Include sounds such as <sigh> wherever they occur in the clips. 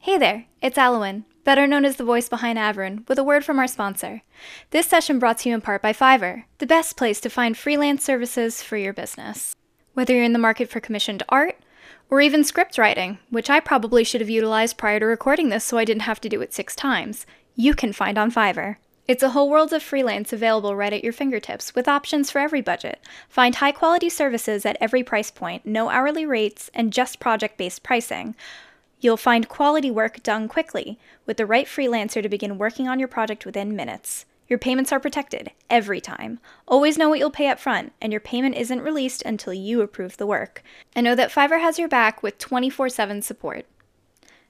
Hey there, it's Alwyn, better known as the voice behind Averin, with a word from our sponsor. This session brought to you in part by Fiverr, the best place to find freelance services for your business. Whether you're in the market for commissioned art, or even script writing, which I probably should have utilized prior to recording this so I didn't have to do it six times, you can find on Fiverr. It's a whole world of freelance available right at your fingertips with options for every budget. Find high quality services at every price point, no hourly rates, and just project based pricing. You'll find quality work done quickly with the right freelancer to begin working on your project within minutes. Your payments are protected every time. Always know what you'll pay up front, and your payment isn't released until you approve the work. And know that Fiverr has your back with 24 7 support.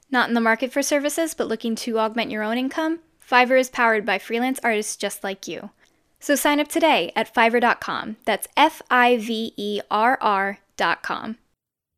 Not in the market for services, but looking to augment your own income? Fiverr is powered by freelance artists just like you. So sign up today at fiverr.com. That's F I V E R R.com.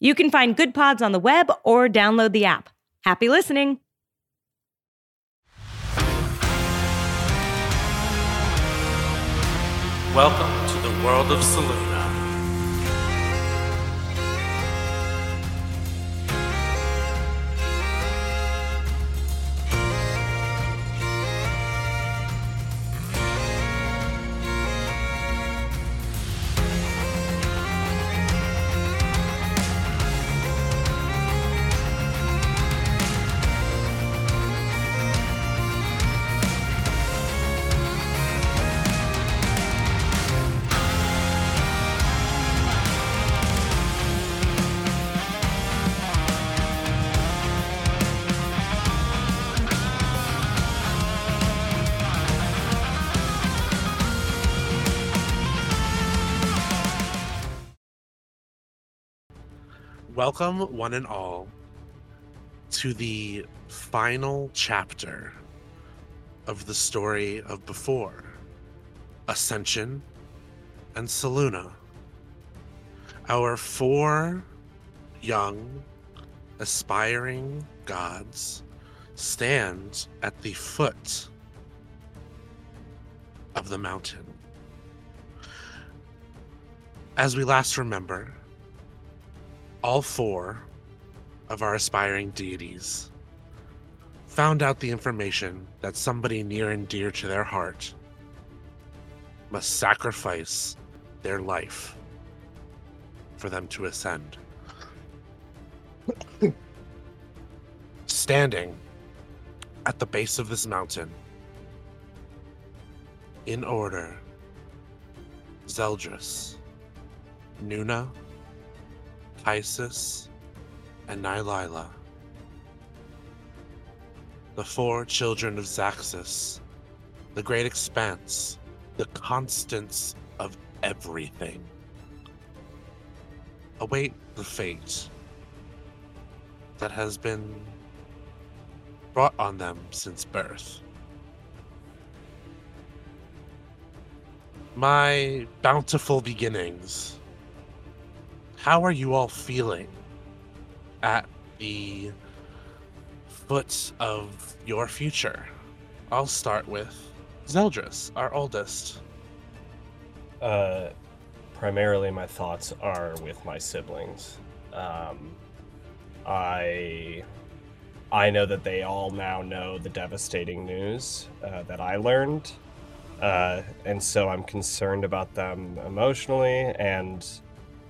You can find Goodpods on the web or download the app. Happy listening. Welcome to the world of Soluna. Welcome, one and all, to the final chapter of the story of before Ascension and Soluna. Our four young, aspiring gods stand at the foot of the mountain. As we last remember, all four of our aspiring deities found out the information that somebody near and dear to their heart must sacrifice their life for them to ascend. <laughs> Standing at the base of this mountain, in order, Zeldris, Nuna, Isis, and Nylila. The four children of Zaxxas, the great expanse, the constants of everything, await the fate that has been brought on them since birth. My bountiful beginnings how are you all feeling at the foot of your future? I'll start with Zeldris, our oldest. Uh, primarily, my thoughts are with my siblings. Um, I I know that they all now know the devastating news uh, that I learned, uh, and so I'm concerned about them emotionally and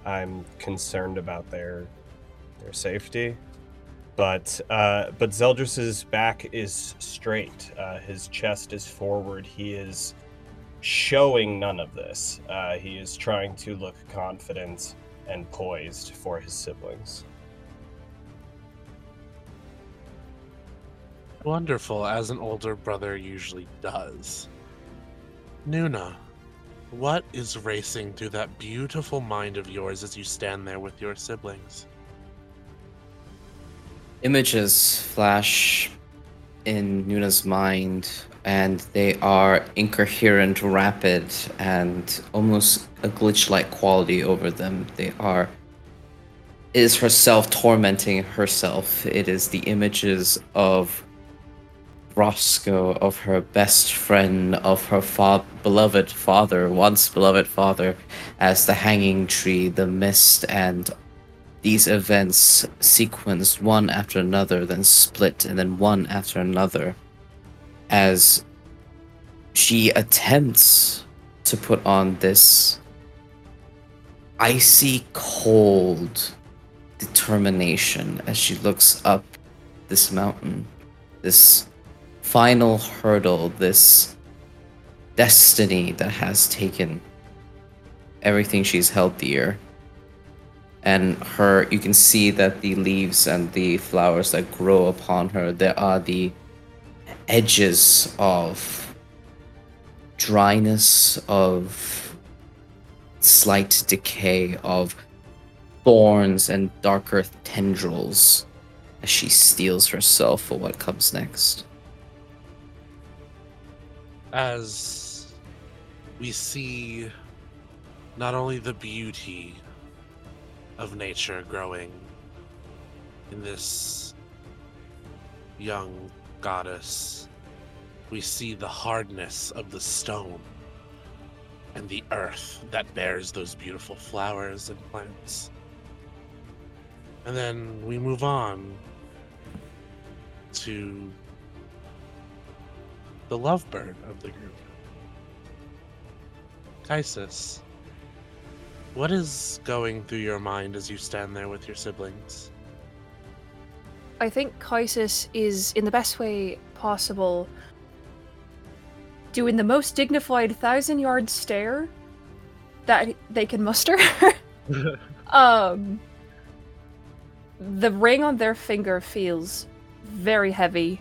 I'm concerned about their their safety. But uh, but Zeldris's back is straight. Uh, his chest is forward. He is showing none of this. Uh, he is trying to look confident and poised for his siblings. Wonderful, as an older brother usually does. Nuna, what is racing through that beautiful mind of yours as you stand there with your siblings? Images flash in Nuna's mind, and they are incoherent, rapid, and almost a glitch like quality over them. They are. It is herself tormenting herself. It is the images of Roscoe, of her best friend, of her fa- beloved father, once beloved father, as the hanging tree, the mist, and these events sequenced one after another, then split, and then one after another, as she attempts to put on this icy cold determination as she looks up this mountain, this final hurdle, this destiny that has taken everything she's held dear. And her you can see that the leaves and the flowers that grow upon her there are the edges of dryness of slight decay of thorns and darker tendrils as she steels herself for what comes next as we see not only the beauty of nature growing in this young goddess. We see the hardness of the stone and the earth that bears those beautiful flowers and plants. And then we move on to the lovebird of the group. Kaisis. What is going through your mind as you stand there with your siblings? I think Kaisis is, in the best way possible, doing the most dignified thousand yard stare that they can muster. <laughs> um, the ring on their finger feels very heavy,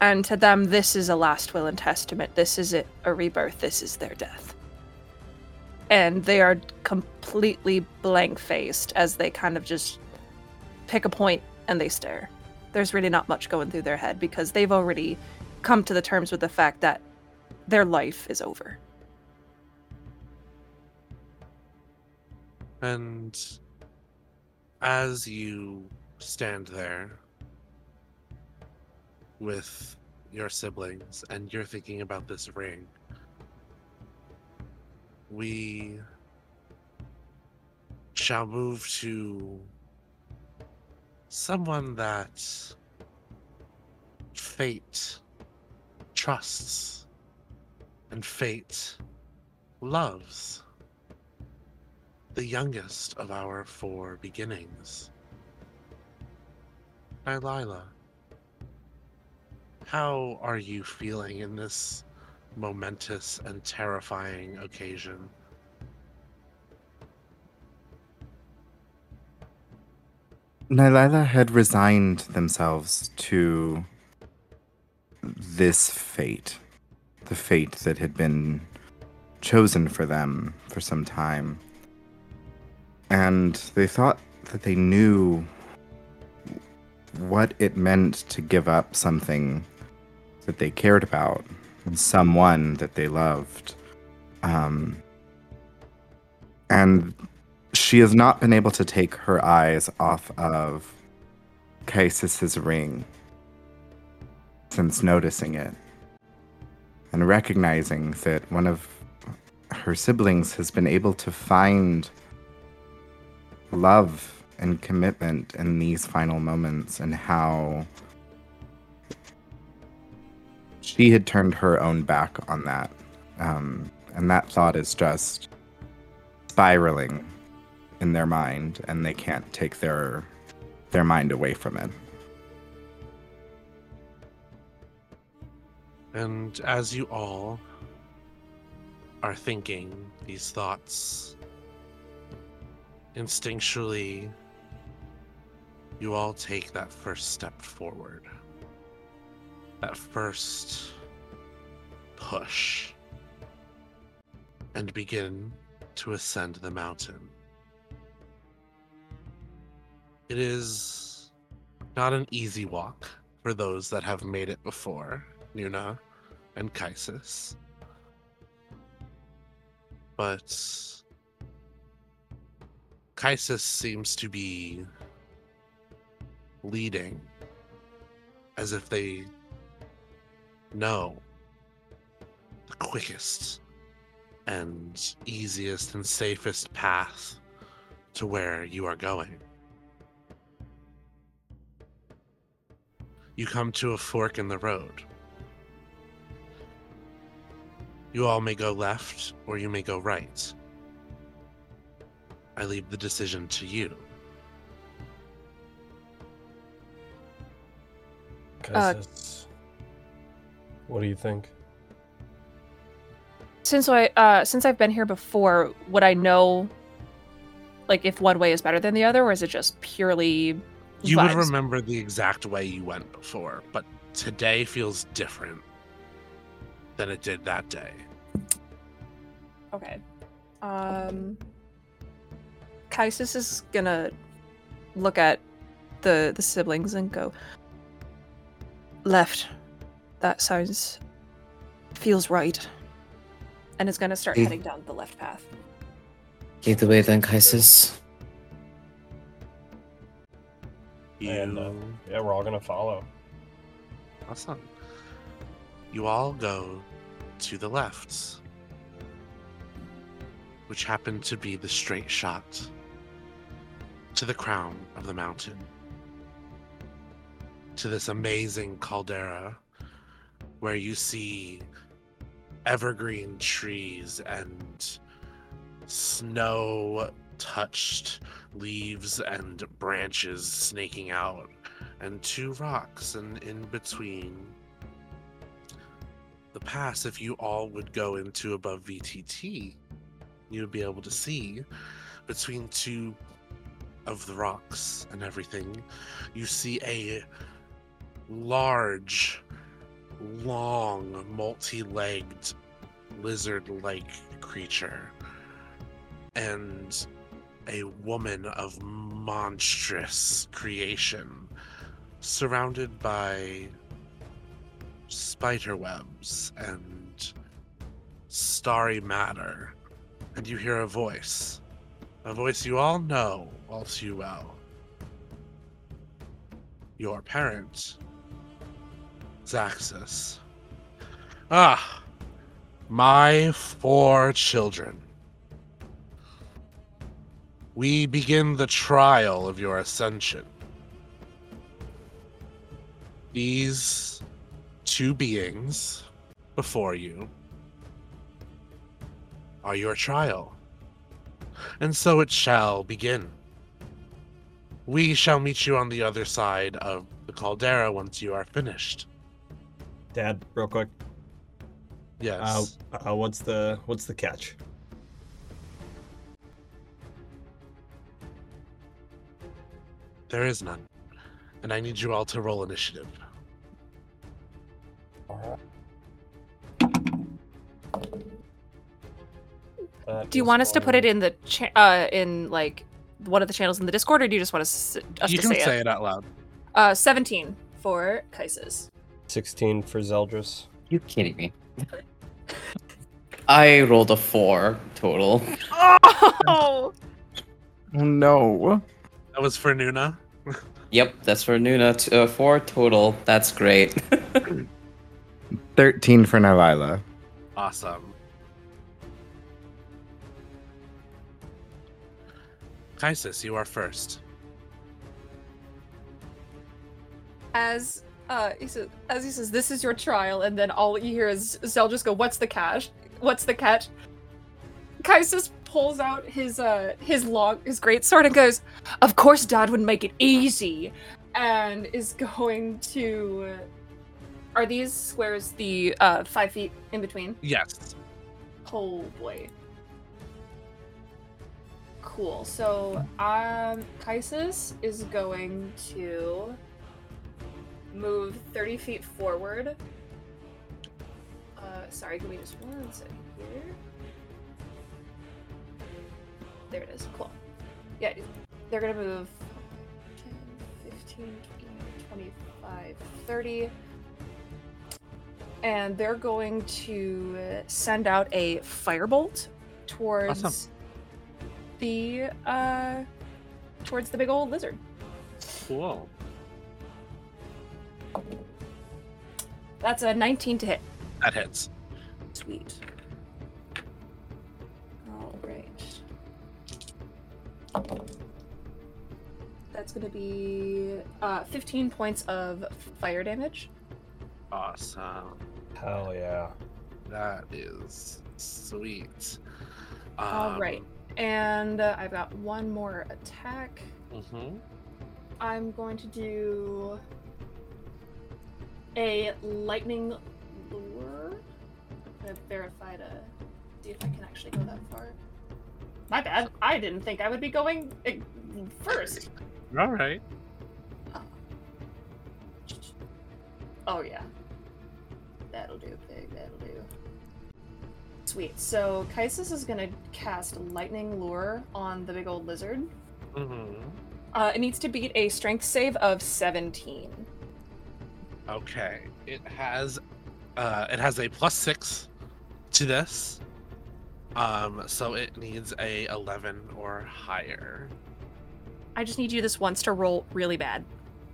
and to them, this is a last will and testament. This is it, a rebirth. This is their death and they are completely blank faced as they kind of just pick a point and they stare. There's really not much going through their head because they've already come to the terms with the fact that their life is over. And as you stand there with your siblings and you're thinking about this ring, we shall move to someone that fate trusts and fate loves. The youngest of our four beginnings. Lila, how are you feeling in this momentous and terrifying occasion. Nylila had resigned themselves to this fate, the fate that had been chosen for them for some time. And they thought that they knew what it meant to give up something that they cared about and someone that they loved. Um, and she has not been able to take her eyes off of Kaisis's ring since noticing it and recognizing that one of her siblings has been able to find love and commitment in these final moments and how she had turned her own back on that. Um, and that thought is just spiraling in their mind, and they can't take their their mind away from it. And as you all are thinking these thoughts, instinctually, you all take that first step forward that first push and begin to ascend the mountain. It is not an easy walk for those that have made it before, Nuna and Kaisis. But Kaisis seems to be leading as if they know the quickest and easiest and safest path to where you are going. You come to a fork in the road. You all may go left or you may go right. I leave the decision to you. Uh, Kaisis, what do you think? Since I uh since I've been here before, would I know like if one way is better than the other, or is it just purely You would remember the exact way you went before, but today feels different than it did that day. Okay. Um Kaisis is gonna look at the the siblings and go left. That sounds feels right. And is gonna start heading down the left path. Lead the way then, Kaisis. You, And uh, yeah, we're all gonna follow. awesome. You all go to the left, which happened to be the straight shot to the crown of the mountain, to this amazing caldera where you see evergreen trees and snow touched leaves and branches snaking out and two rocks and in between. The pass if you all would go into above vtt you would be able to see between two of the rocks and everything you see a large long multi-legged lizard-like creature. And a woman of monstrous creation surrounded by spider webs and starry matter. And you hear a voice a voice you all know all too well. Your parent zaxus ah my four children we begin the trial of your ascension. These two beings before you are your trial, and so it shall begin. We shall meet you on the other side of the caldera once you are finished. Dad, real quick. Yes. Uh, uh, what's the what's the catch? there is none. And I need you all to roll initiative. That Do you want us to put it in the cha- uh in like one of the channels in the Discord, or do you just want us, us you to can say, say it? it out loud. Uh, seventeen for Kaisis. 16 for Zeldris? You kidding me? I rolled a four total. Oh, no. That was for Nuna. <laughs> Yep, that's for Nuna. T- uh, four total. That's great. <laughs> 13 for Nylila. Awesome. Kaisis, you are first. as uh, he says, as he says, this is your trial, and then all you hear is Zell just go, "What's the cash? What's the catch?" Kaisis pulls out his uh his long his great sword and goes, "Of course, Dad would make it easy," and is going to. Are these squares the uh five feet in between? Yes. Oh boy. Cool. So, um, Kaisis is going to move 30 feet forward. Uh, sorry, give me just one second here. There it is. Cool. Yeah, they're gonna move 10, 15, 20, 25, 30. And they're going to send out a firebolt towards Awesome. the uh towards the big old lizard. Cool. That's a 19 to hit. That hits. Sweet. All right. That's going to be uh, 15 points of fire damage. Awesome. Hell yeah. That is sweet. All right. And uh, I've got one more attack. Mm-hmm. I'm going to do a lightning lure. I'm gonna verify to see if I can actually go that far. My bad. I didn't think I would be going eh, first. All right. Oh yeah. That'll do, pig. That'll do. Sweet. So Kaisis is gonna cast lightning lure on the big old lizard. Mm-hmm. Uh, it needs to beat a strength save of 17. Okay. It has uh it has a plus six to this. Um, so it needs a eleven or higher. I just need you this once to roll really bad.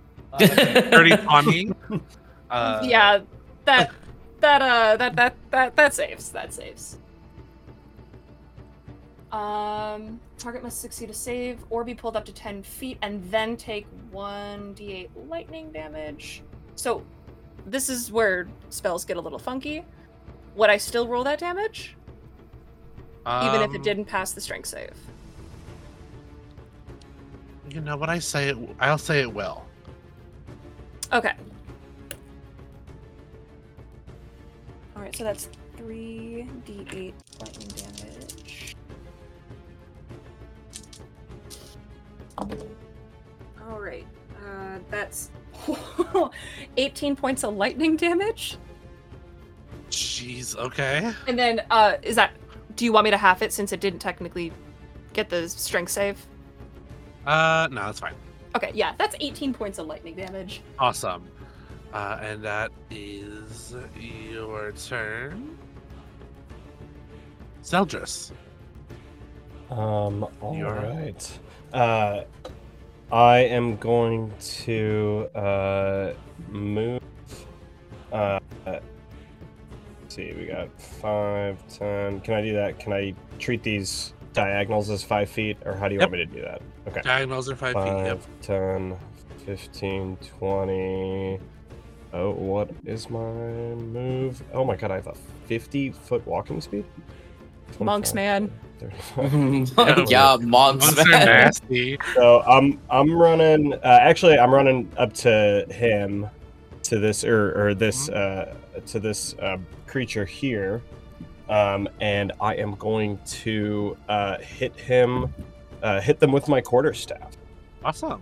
<laughs> Dirty on me. <laughs> Uh, yeah, that that uh that that that that saves. That saves. Um, target must succeed a save or be pulled up to 10 feet and then take 1d8 lightning damage. So, this is where spells get a little funky. Would I still roll that damage? Even if it um, didn't pass the strength save? You know what I say? It. I'll say it will. Okay. Alright, so that's 3d8 lightning damage. Alright, uh, that's <laughs> 18 points of lightning damage. Jeez. Okay. And then, uh, is that. Do you want me to half it since it didn't technically get the strength save? Uh, no, that's fine. Okay, yeah, that's 18 points of lightning damage. Awesome. Uh, and that is your turn. Zeldris. Um, all You all right? right. Uh, I am going to uh, move. Uh, let's see, we got five, ten. Can I do that? Can I treat these diagonals as five feet, or how do you Yep. want me to do that? Okay. Diagonals are five, feet. Yep. 5, 10, 15, 20. Oh, what is my move? Oh my god, I have a 50 foot walking speed? Monks, man. <laughs> yeah, monks, Monks are man. nasty. So I'm I'm running. Uh, actually, I'm running up to him, to this or or this uh, to this uh, creature here, um, and I am going to uh, hit him, uh, hit them with my quarterstaff. Awesome.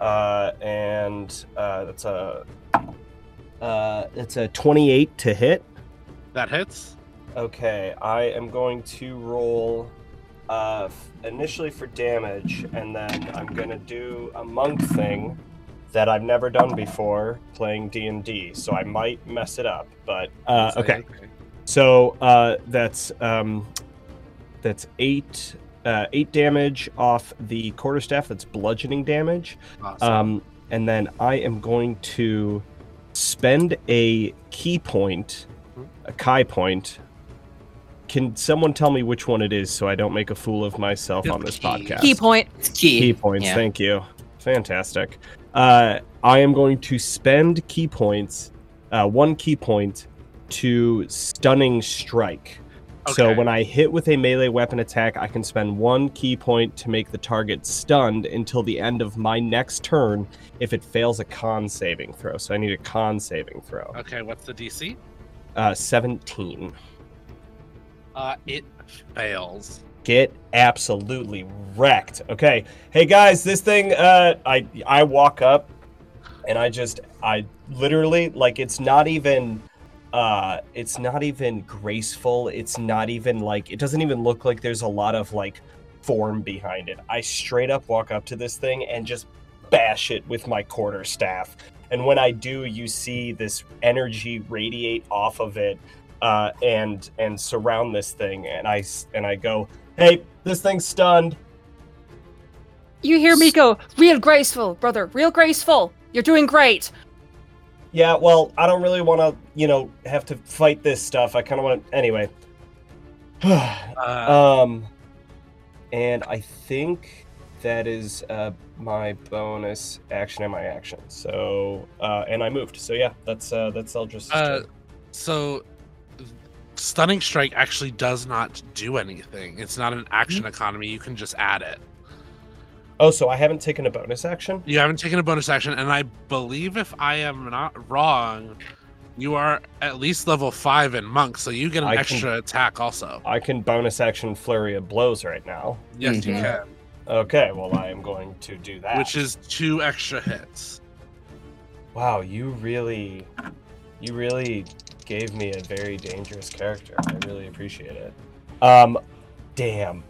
Uh, and uh, that's a uh, it's a 28 to hit. That hits. Okay, I am going to roll uh, initially for damage, and then I'm gonna do a monk thing that I've never done before playing D and D, so I might mess it up. But uh, okay, so uh, that's um, that's eight uh, eight damage off the quarterstaff. That's bludgeoning damage. Awesome. Um, and then I am going to spend a ki point, a Kai point. Can someone tell me which one it is so I don't make a fool of myself on this podcast? Key point. Key. Key points, Yeah. thank you. Fantastic. Uh, I am going to spend ki points, uh, one ki point, to stunning strike. So when I hit with a melee weapon attack, I can spend one ki point to make the target stunned until the end of my next turn if it fails a con saving throw. So I need a con saving throw. Okay, what's the DC? Uh, 17. Uh, it fails. Get absolutely wrecked. Okay. Hey guys, this thing uh I I walk up and I just I literally like it's not even uh it's not even graceful. It's not even like it doesn't even look like there's a lot of like form behind it. I straight up walk up to this thing and just bash it with my quarter staff. And when I do, you see this energy radiate off of it uh, and and surround this thing. And I s- and I go, "Hey, this thing's stunned." You hear me go, real graceful, brother, real graceful. You're doing great. Yeah, well, I don't really want to, you know, have to fight this stuff. I kind of want to. Anyway. <sighs> Uh, um, and I think that is uh, my bonus action and my action. So, uh, and I moved. So yeah, that's uh, that's Eldris. uh, so, stunning strike actually does not do anything. It's not an action Mm-hmm. economy. You can just add it. oh, so I haven't taken a bonus action. You haven't taken a bonus action, and I believe if I am not wrong, you are at least level five in monk, so you get an I can- extra attack also. I can bonus action flurry of blows right now. Yes, you Mhm. can, Okay, well I am going to do that. which is two extra hits. wow, you really, you really gave me a very dangerous character. I really appreciate it. Um, damn.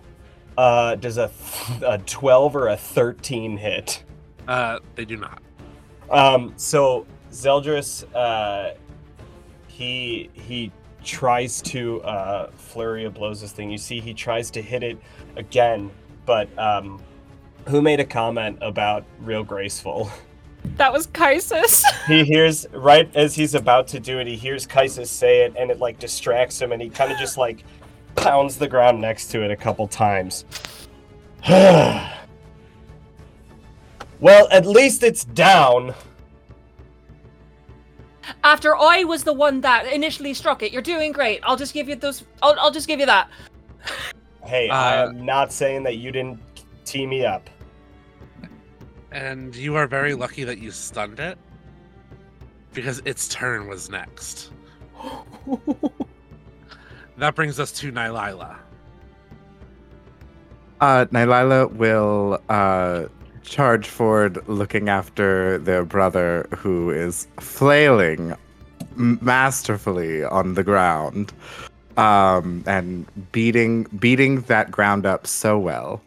Uh, does a a twelve or a thirteen hit? Uh, they do not. Um, so Zeldris, uh, he he tries to uh, flurry of blows this thing. You see, he tries to hit it again, but um, who made a comment about real graceful? <laughs> That was Kaisis. <laughs> he hears right as he's about to do it. He hears Kaisis say it, and it like distracts him, and he kind of just like pounds the ground next to it a couple times. <sighs> well, at least it's down. After I was the one that initially struck it, you're doing great. I'll just give you those. I'll, I'll just give you that. Hey, I Uh, am not saying that you didn't tee me up. And you are very lucky that you stunned it, because its turn was next. <laughs> that brings us to Nylila. Uh, Nylila will uh, charge forward, looking after their brother, who is flailing masterfully on the ground, um, and beating beating that ground up so well.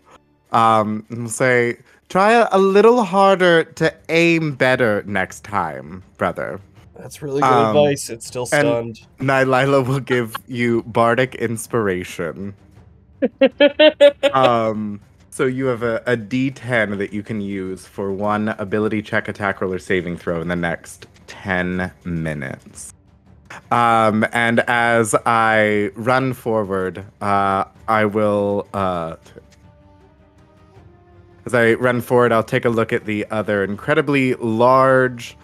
Um, and will say, try a, little harder to aim better next time, brother. That's really good Um, advice. It's still and- stunned. Nylila will give you bardic inspiration. <laughs> um, so you have a, a D10 that you can use for one ability check, attack roll, or saving throw in the next 10 minutes. Um, and as I run forward, uh, I will. Uh, as I run forward, I'll take a look at the other incredibly large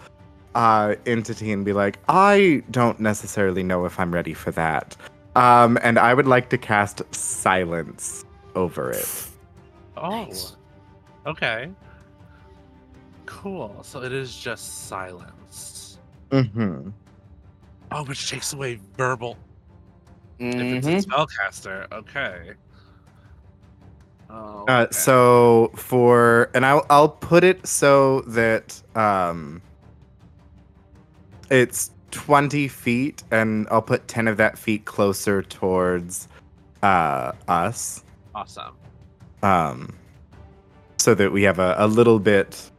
uh, entity and be like, I don't necessarily know if I'm ready for that. Um, and I would like to cast silence over it. Oh, Nice. okay. Cool. So it is just silence. Mm-hmm. Oh, which takes away verbal if it's a Mhm. spellcaster. Okay. Oh, Uh, so for and I'll I'll put it so that um it's 20 feet and I'll put 10 of that feet closer towards uh us awesome. um so that we have a, a little bit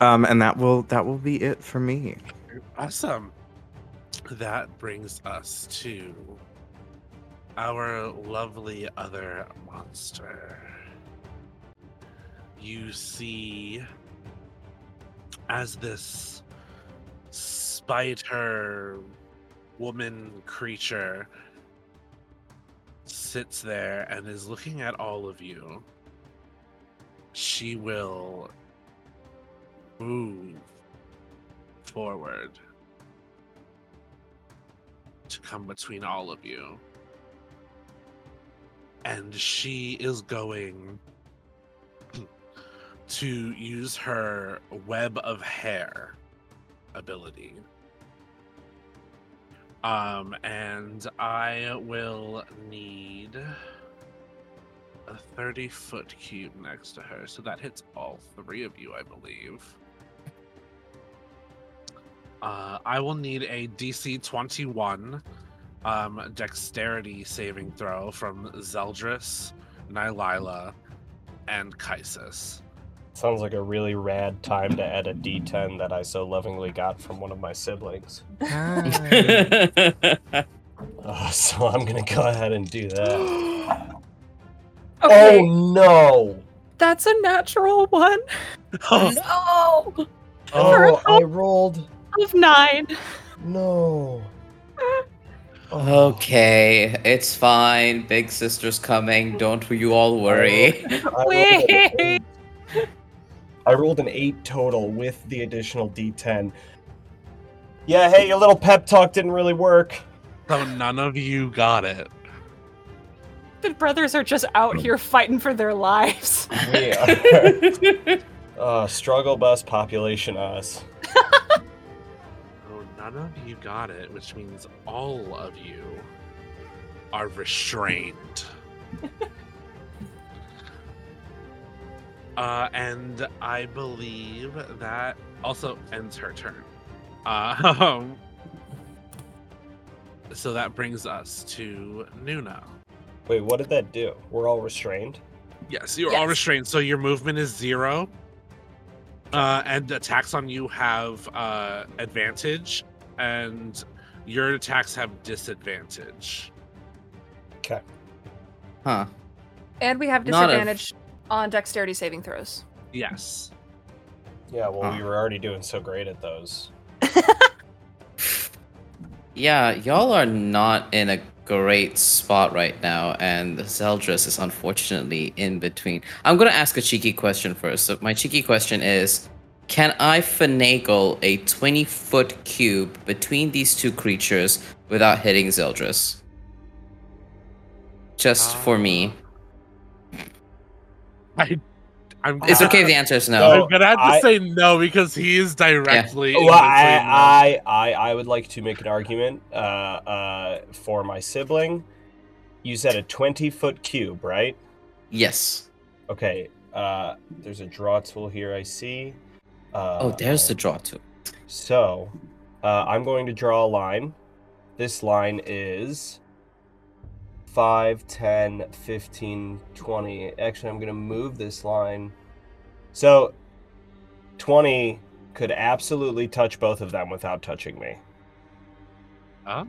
um and that will that will be it for me Awesome. That brings us to our lovely other monster. You see, as this spider woman creature sits there and is looking at all of you, she will move forward to come between all of you. And she is going to use her web of hair ability. Um, and I will need a 30 foot cube next to her. So that hits all three of you, I believe. Uh, I will need a DC 21 um, dexterity saving throw from Zeldris, Nylila, and Kaisis. Sounds like a really rad time to add a D10 that I so lovingly got from one of my siblings. <laughs> <laughs> Uh, so I'm gonna go ahead and do that. <gasps> Okay, Oh no! that's a natural one. Oh, <laughs> No, Oh, I rolled of nine. no. okay, it's fine. Big sister's coming. Don't you all worry. I rolled an Wait. Eight. I rolled an eight total with the additional D10. Yeah, hey, your little pep talk didn't really work. so none of you got it. The brothers are just out here fighting for their lives. <laughs> We are. <laughs> uh, struggle bus population us. Oh, none of you got it, which means all of you are restrained. <laughs> uh, and I believe that also ends her turn. Uh, <laughs> so that brings us to Nuna. Wait, what did that do? We're all restrained? Yes, you're all restrained, so your movement is zero. Uh, and attacks on you have uh, advantage, and your attacks have disadvantage. Okay. huh. And we have Not a- disadvantage on dexterity saving throws. Yes. Yeah, well, Huh. we ah. were already doing so great at those. <laughs> Yeah, y'all are not in a great spot right now, and Zeldris is unfortunately in between. I'm gonna ask a cheeky question first. So my cheeky question is, can I finagle a 20 foot cube between these two creatures without hitting Zeldris? Just for me. Uh, I, I'm. It's gonna- okay if the answer is No. no. I'm gonna have to I- say no because he is directly. in Well, between them. I, I, I, I would like to make an argument uh, uh, for my sibling. You said a 20 foot cube, right? Yes. Okay, uh, there's a draw tool here, I see. Uh, Oh, there's the draw tool. So, uh, I'm going to draw a line. This line is 5, 10, 15, 20. Actually, I'm going to move this line. So, 20 could absolutely touch both of them without touching me. Oh,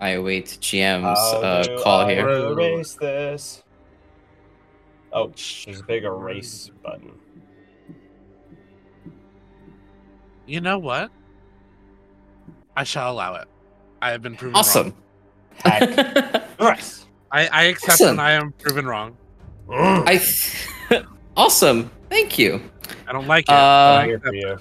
I await GM's How uh, do call I here. Erase this. Oh, there's a big erase button. you know what? I shall allow it. I have been proven wrong. Awesome. Heck. <laughs> Nice. I, I accept Awesome. and I am proven wrong. I th- <laughs> awesome. Thank you. I don't like it. Uh, but I I'm here accept for you.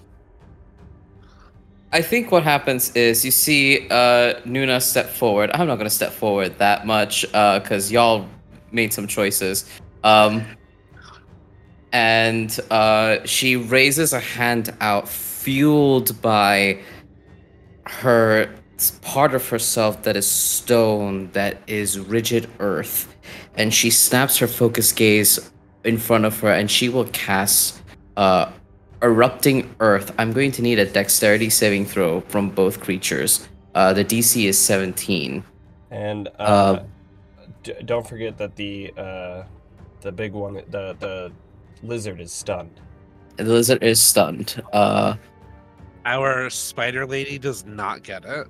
I think what happens is you see uh, Nuna step forward. I'm not gonna step forward that much because y'all made some choices. Um, and uh, she raises a hand out, fueled by her part of herself that is stone, that is rigid earth, and she snaps her focus gaze in front of her, and she will cast uh, erupting earth. I'm going to need a dexterity saving throw from both creatures. Uh, the DC is 17. And uh, Uh, d- don't forget that the uh, the big one, the the lizard is stunned. The lizard is stunned. Uh, Our spider lady does not get it.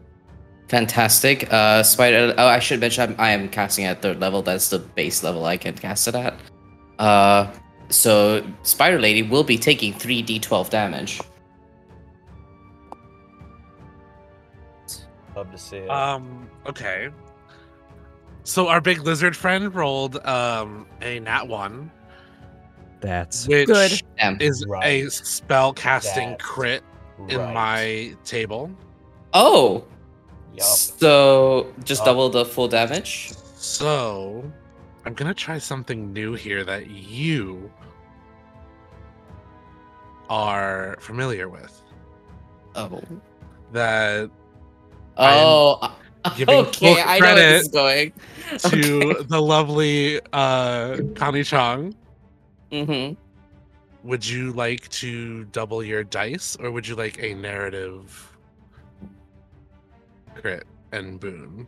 Fantastic. Uh, spider. Oh, I should mention I'm, I am casting at third level. That's the base level I can cast it at. Uh, so spider lady will be taking 3d12 damage. Love to see it. Um. Okay. So our big lizard friend rolled um a nat one, That's which Good. Damn. is a spell casting That's crit in my table. Oh, Yup. so just Uh, double the full damage. So I'm gonna try something new here that you are familiar with. Oh. That Oh. <laughs> giving okay, full I know where this is going. <laughs> to the lovely uh Connie Chong. Mm-hmm. Would you like to double your dice, or would you like a narrative crit and boon?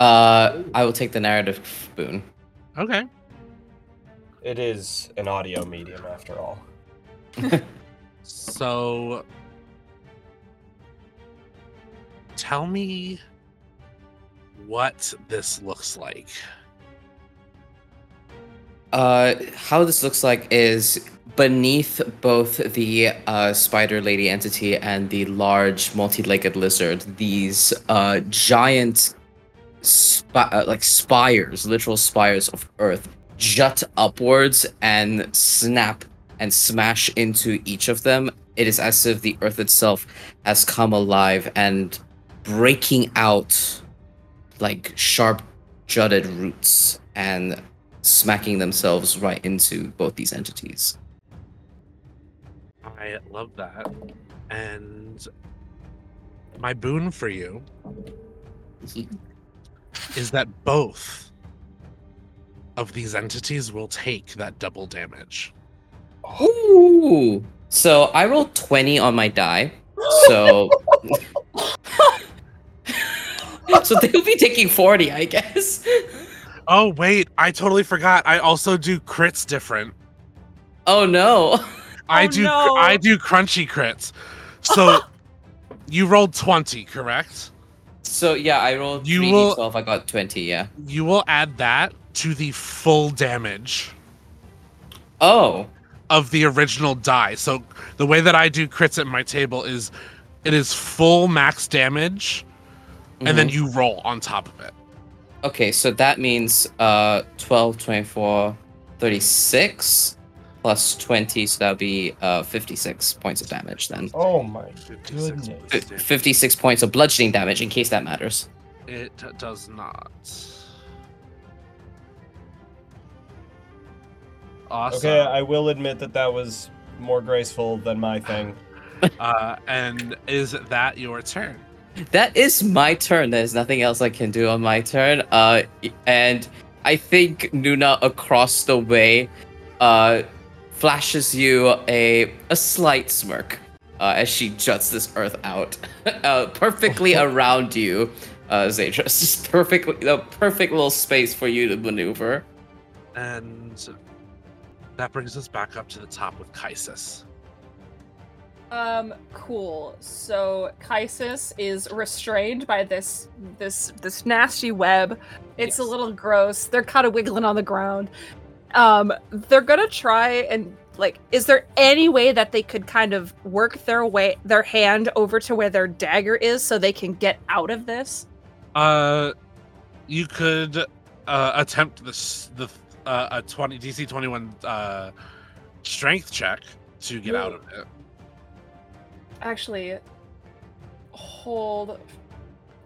Uh, I will take the narrative boon. Okay. It is an audio medium after all. <laughs> So tell me what this looks like. Uh, how this looks like is beneath both the uh, spider lady entity and the large multi-legged lizard. These uh, giant, spi- uh, like spires, literal spires of earth, jut upwards and snap and smash into each of them. It is as if the earth itself has come alive and breaking out like sharp jutted roots and smacking themselves right into both these entities. I love that. And my boon for you is that both of these entities will take that double damage. Ooh. So I rolled 20 on my die. So <laughs> So they'll be taking 40, I guess. Oh wait, I totally forgot. I also do crits different. Oh no. I Oh, do no. I do crunchy crits. So <laughs> you rolled 20, correct? So yeah, I rolled You 3d12, will- I got 20, yeah. You will add that to the full damage Oh. of the original die. So the way that I do crits at my table is it is full max damage and then mhm. you roll on top of it. Okay, so that means uh 12, 24, 36 plus 20, so that'll be uh 56 points of damage then. Oh my 56 goodness. F- points 56 points of bludgeoning damage in case that matters. It does not. Awesome. Okay, I will admit that that was more graceful than my thing. <laughs> uh, and is that your turn? That is my turn. There's nothing else I can do on my turn. Uh, and I think Nuna across the way, uh, flashes you a a slight smirk, uh, as she juts this earth out, <laughs> uh, perfectly <laughs> around you, uh, Zadras. <laughs> Just perfectly, a perfect little space for you to maneuver. And that brings us back up to the top with Kaisis. Um, cool. So Kaisis is restrained by this this this nasty web. It's a little gross. They're kind of wiggling on the ground. Um, they're gonna try and like, is there any way that they could kind of work their way their hand over to where their dagger is so they can get out of this? Uh, you could uh, attempt this the uh, a twenty DC twenty one uh, strength check to get out of it. Actually, hold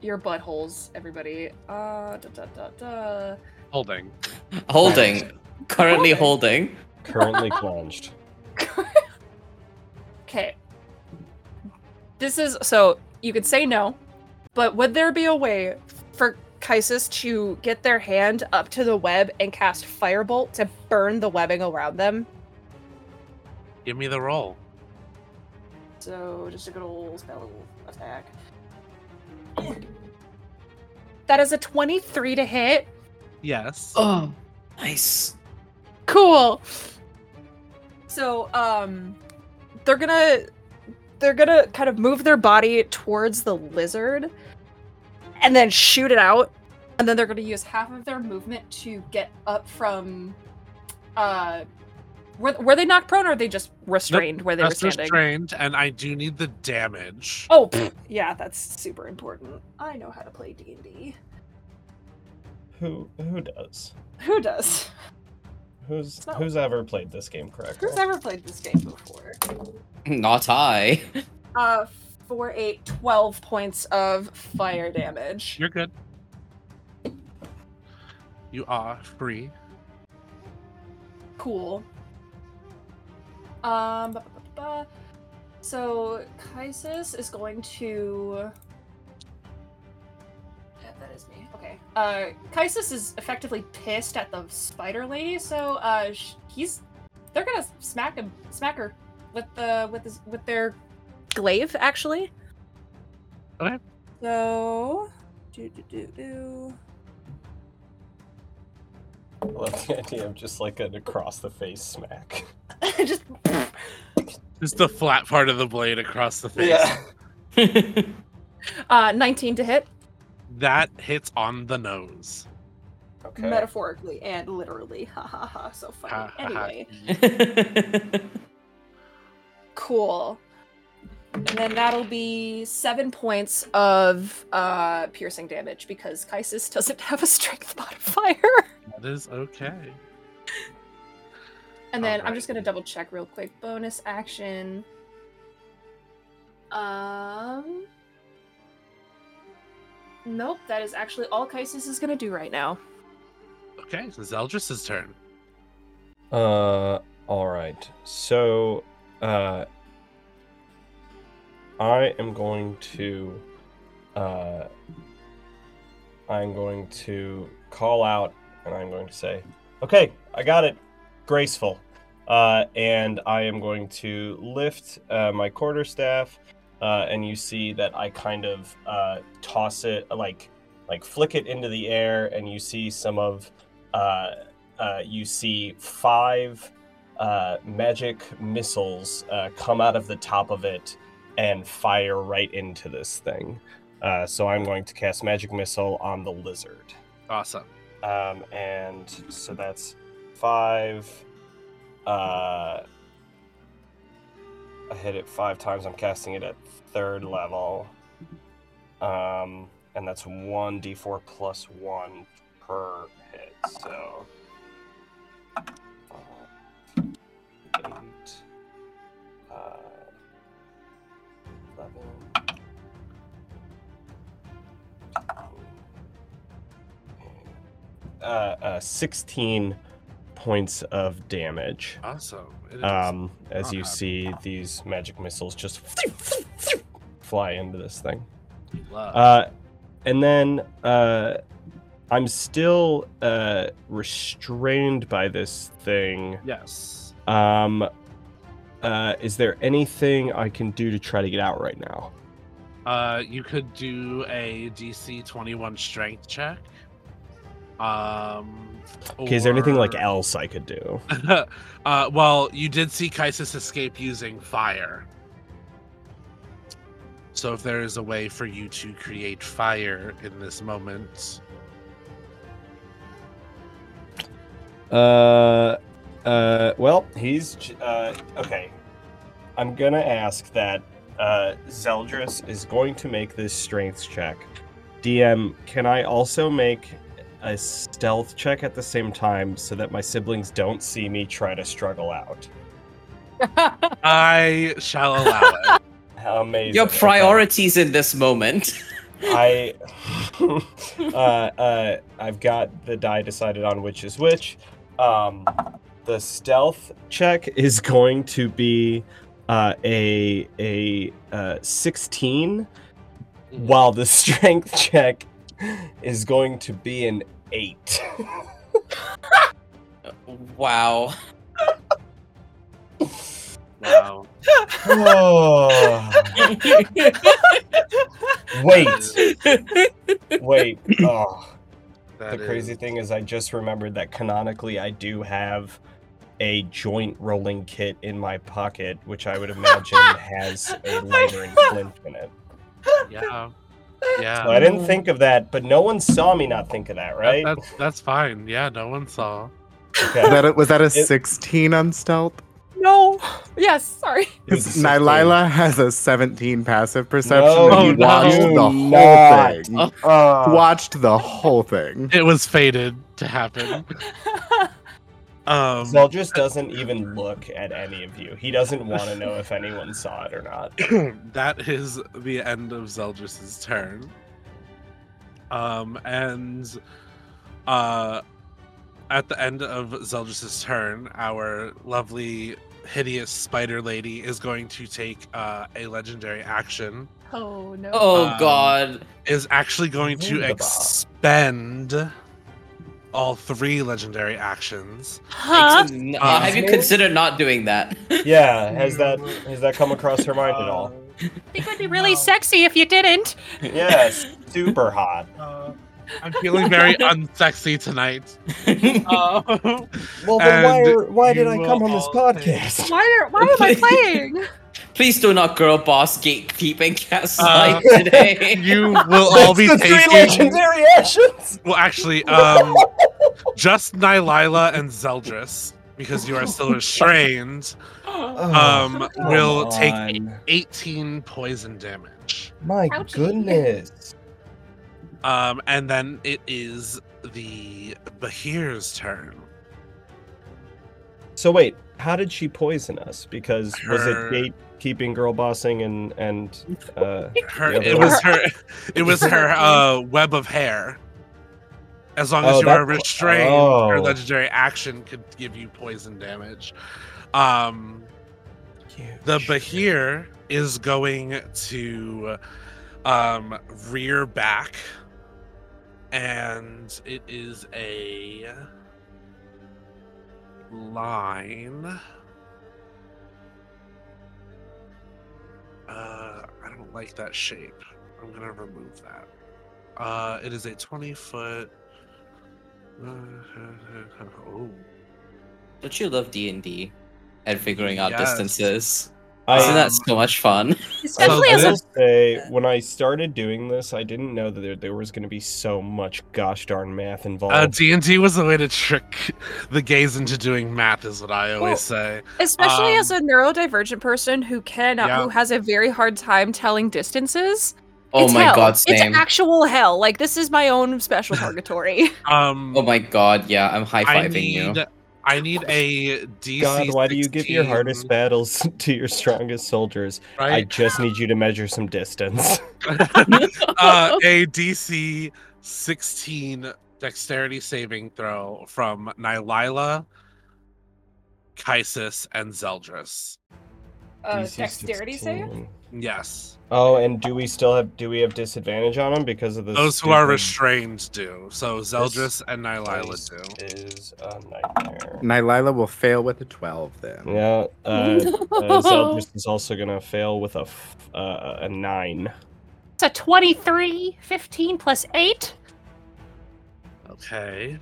your buttholes, everybody. Uh, da da da da. Holding. Holding, currently holding. Currently plunged. <laughs> Okay. This is so you could say no, but would there be a way for Kaisis to get their hand up to the web and cast Firebolt to burn the webbing around them? Give me the roll. So just a good old spell attack. That is a 23 to hit. Yes. Oh, nice. Cool. So, um, they're gonna they're gonna kind of move their body towards the lizard, and then shoot it out, and then they're gonna use half of their movement to get up from, uh, were were they knocked prone or are they just restrained where they were That's standing? restrained, and I do need the damage. Oh, pfft, yeah, that's super important. I know how to play D and D. Who who does? Who does? Who's No. who's ever played this game correctly? Who's ever played this game before? Not I. Uh, four, eight, 12 points of fire damage. You're good. You are free. Cool. Um, ba- ba- ba- ba. so Kaisis is going to. Yeah, that is me. Okay. Uh, Kaisis is effectively pissed at the spider lady, so uh, sh- he's they're gonna smack him, smack her with the with his with their glaive actually. Okay. So, do do do do. I love the idea of just like an across the face smack. <laughs> Just <laughs> Just the flat part of the blade across the face. Yeah. <laughs> uh, 19 to hit, That hits on the nose. Okay. metaphorically and literally. Ha ha ha. So funny. Ha, ha, ha. Anyway, <laughs> cool. And then that'll be seven points of uh, piercing damage because Kaisis doesn't have a strength modifier. <laughs> That is okay. And then I'm just gonna double check real quick. Bonus action. Um. Nope, that is actually all Kaisis is gonna do right now. Okay, so Zeldris' turn. Uh, all right. So, uh, I am going to, uh, I'm going to call out, and I'm going to say, "Okay, I got it, graceful," uh, and I am going to lift uh, my quarterstaff, uh, and you see that I kind of uh, toss it, like, like flick it into the air, and you see some of. Uh, uh, you see five uh, magic missiles uh, come out of the top of it and fire right into this thing. Uh, so I'm going to cast magic missile on the lizard. Awesome. Um, and so that's five. Uh, I hit it five times. I'm casting it at third level. Um, and that's one d4 plus one per hit. So. Eight. Uh, 11. Uh, uh, 16 points of damage. Awesome. Um, as you see these magic missiles just fly into this thing. Uh, and then uh, I'm still uh, restrained by this thing. yes. Um, uh, is there anything I can do to try to get out right now? Uh, you could do a DC 21 strength check. Um. Okay, is there anything like else I could do? <laughs> uh, well, you did see Kaisis escape using fire. So if there is a way for you to create fire in this moment, Uh, uh, well, he's uh, okay. I'm gonna ask that uh, Zeldris is going to make this strength check. DM, can I also make a stealth check at the same time so that my siblings don't see me try to struggle out? <laughs> I shall allow it. Amazing! Your Okay. priorities in this moment. <laughs> I, <laughs> uh, uh, I've got the die decided on which is which. Um, the stealth check is going to be uh, a a uh, 16, while the strength check is going to be an eight. <laughs> wow. Wow. oh, wait, wait. Oh. That the crazy is- thing is, I just remembered that canonically I do have a joint rolling kit in my pocket, which I would imagine <laughs> has a lighter and flint in it. Yeah. Yeah. So I didn't think of that, but no one saw me not think of that, That- right? that's that's fine. Yeah, no one saw. Was that a, was that a It- 16 on stealth? No. Yes. Sorry. <laughs> It was Because a 16. Nylila has a 17 passive perception. No, and you he watched do the whole not. thing. Uh, Watched the whole thing. It was fated to happen. <laughs> Um, Zeldris doesn't even look at any of you. He doesn't want to know if anyone saw it or not. <clears throat> that is the end of Zeldris's turn. Um, and uh, at the end of Zeldris's turn, our lovely, hideous spider lady is going to take uh, a legendary action. oh no. Oh Um, god. Is actually going to Wunderbar. expend all three legendary actions. Huh? Uh, have you considered not doing that? <laughs> Yeah, has that has that come across her mind at all? <laughs> It would be really sexy if you didn't. Yes, <laughs> super hot. Uh, I'm feeling very unsexy tonight. Uh, Well, then why, are, why did I come on this all podcast? Why are, why am I playing? Please do not girl boss gatekeeping <laughs> Uh, gaslight today. <laughs> you will all be It's the three taking. legendary actions. Well, actually, um, just Nylila and Zeldris, because you are still restrained, um, Come will take 18 poison damage. My Ouchie. goodness. Um, and then it is the Bahir's turn. So wait, how did she poison us? Because was Her- it gatekeeping, girl bossing, and and uh, Her, it was <laughs> her, it was her <laughs> uh, web of hair. As long as Oh, you are restrained, oh. her legendary action could give you poison damage. Um, the Bahir is going to um, rear back, and it is a line. Uh, I don't like that shape. I'm gonna remove that. Uh, it is a 20 foot. <laughs> oh, Don't you love D and D and figuring out Yes. distances? I, Isn't that so much fun? Especially I as a will say, when I started doing this, I didn't know that there, there was going to be so much gosh darn math involved. Uh, D and D was a way to trick the gays into doing math, is what I always say. especially as Um, a neurodivergent person who can Yeah. who has a very hard time telling distances. Oh it's my hell. god, same. It's actual hell. Like this is my own special <laughs> purgatory. Um, Oh my god, yeah, I'm high I fiving need, you. I need a DC. God, why do you give your hardest battles <laughs> to your strongest soldiers? I just need you to measure some distance. <laughs> <laughs> uh, a DC 16 dexterity saving throw from Nylila, Kaisis, and Zeldris. Uh, DC dexterity save. 16. Yes. Oh, and do we still have? Do we have disadvantage on them because of the Those who are restrained do. So Zeldris and Nylila do. is a nightmare. Nylila will fail with a 12 then. Yeah, uh, <laughs> uh, Zeldris is also gonna fail with a f- uh, a nine. It's a 23, 15 plus 8. Okay.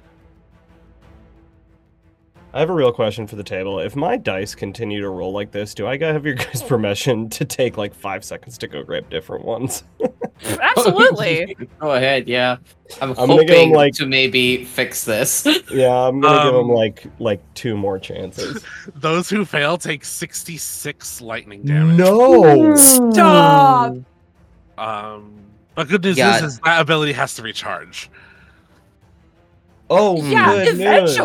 I have a real question for the table. If my dice continue to roll like this, do I gotta have your <laughs> guys' permission to take like five seconds to go grab different ones? <laughs> Absolutely. Go ahead, yeah. I'm, I'm gonna him, hoping like- to maybe fix this. <laughs> yeah, I'm gonna give Um, them like like two more chances. Those who fail take 66 lightning damage. No. Stop. Um, but good news Yeah. is, is that ability has to recharge. Oh, Yeah, good news.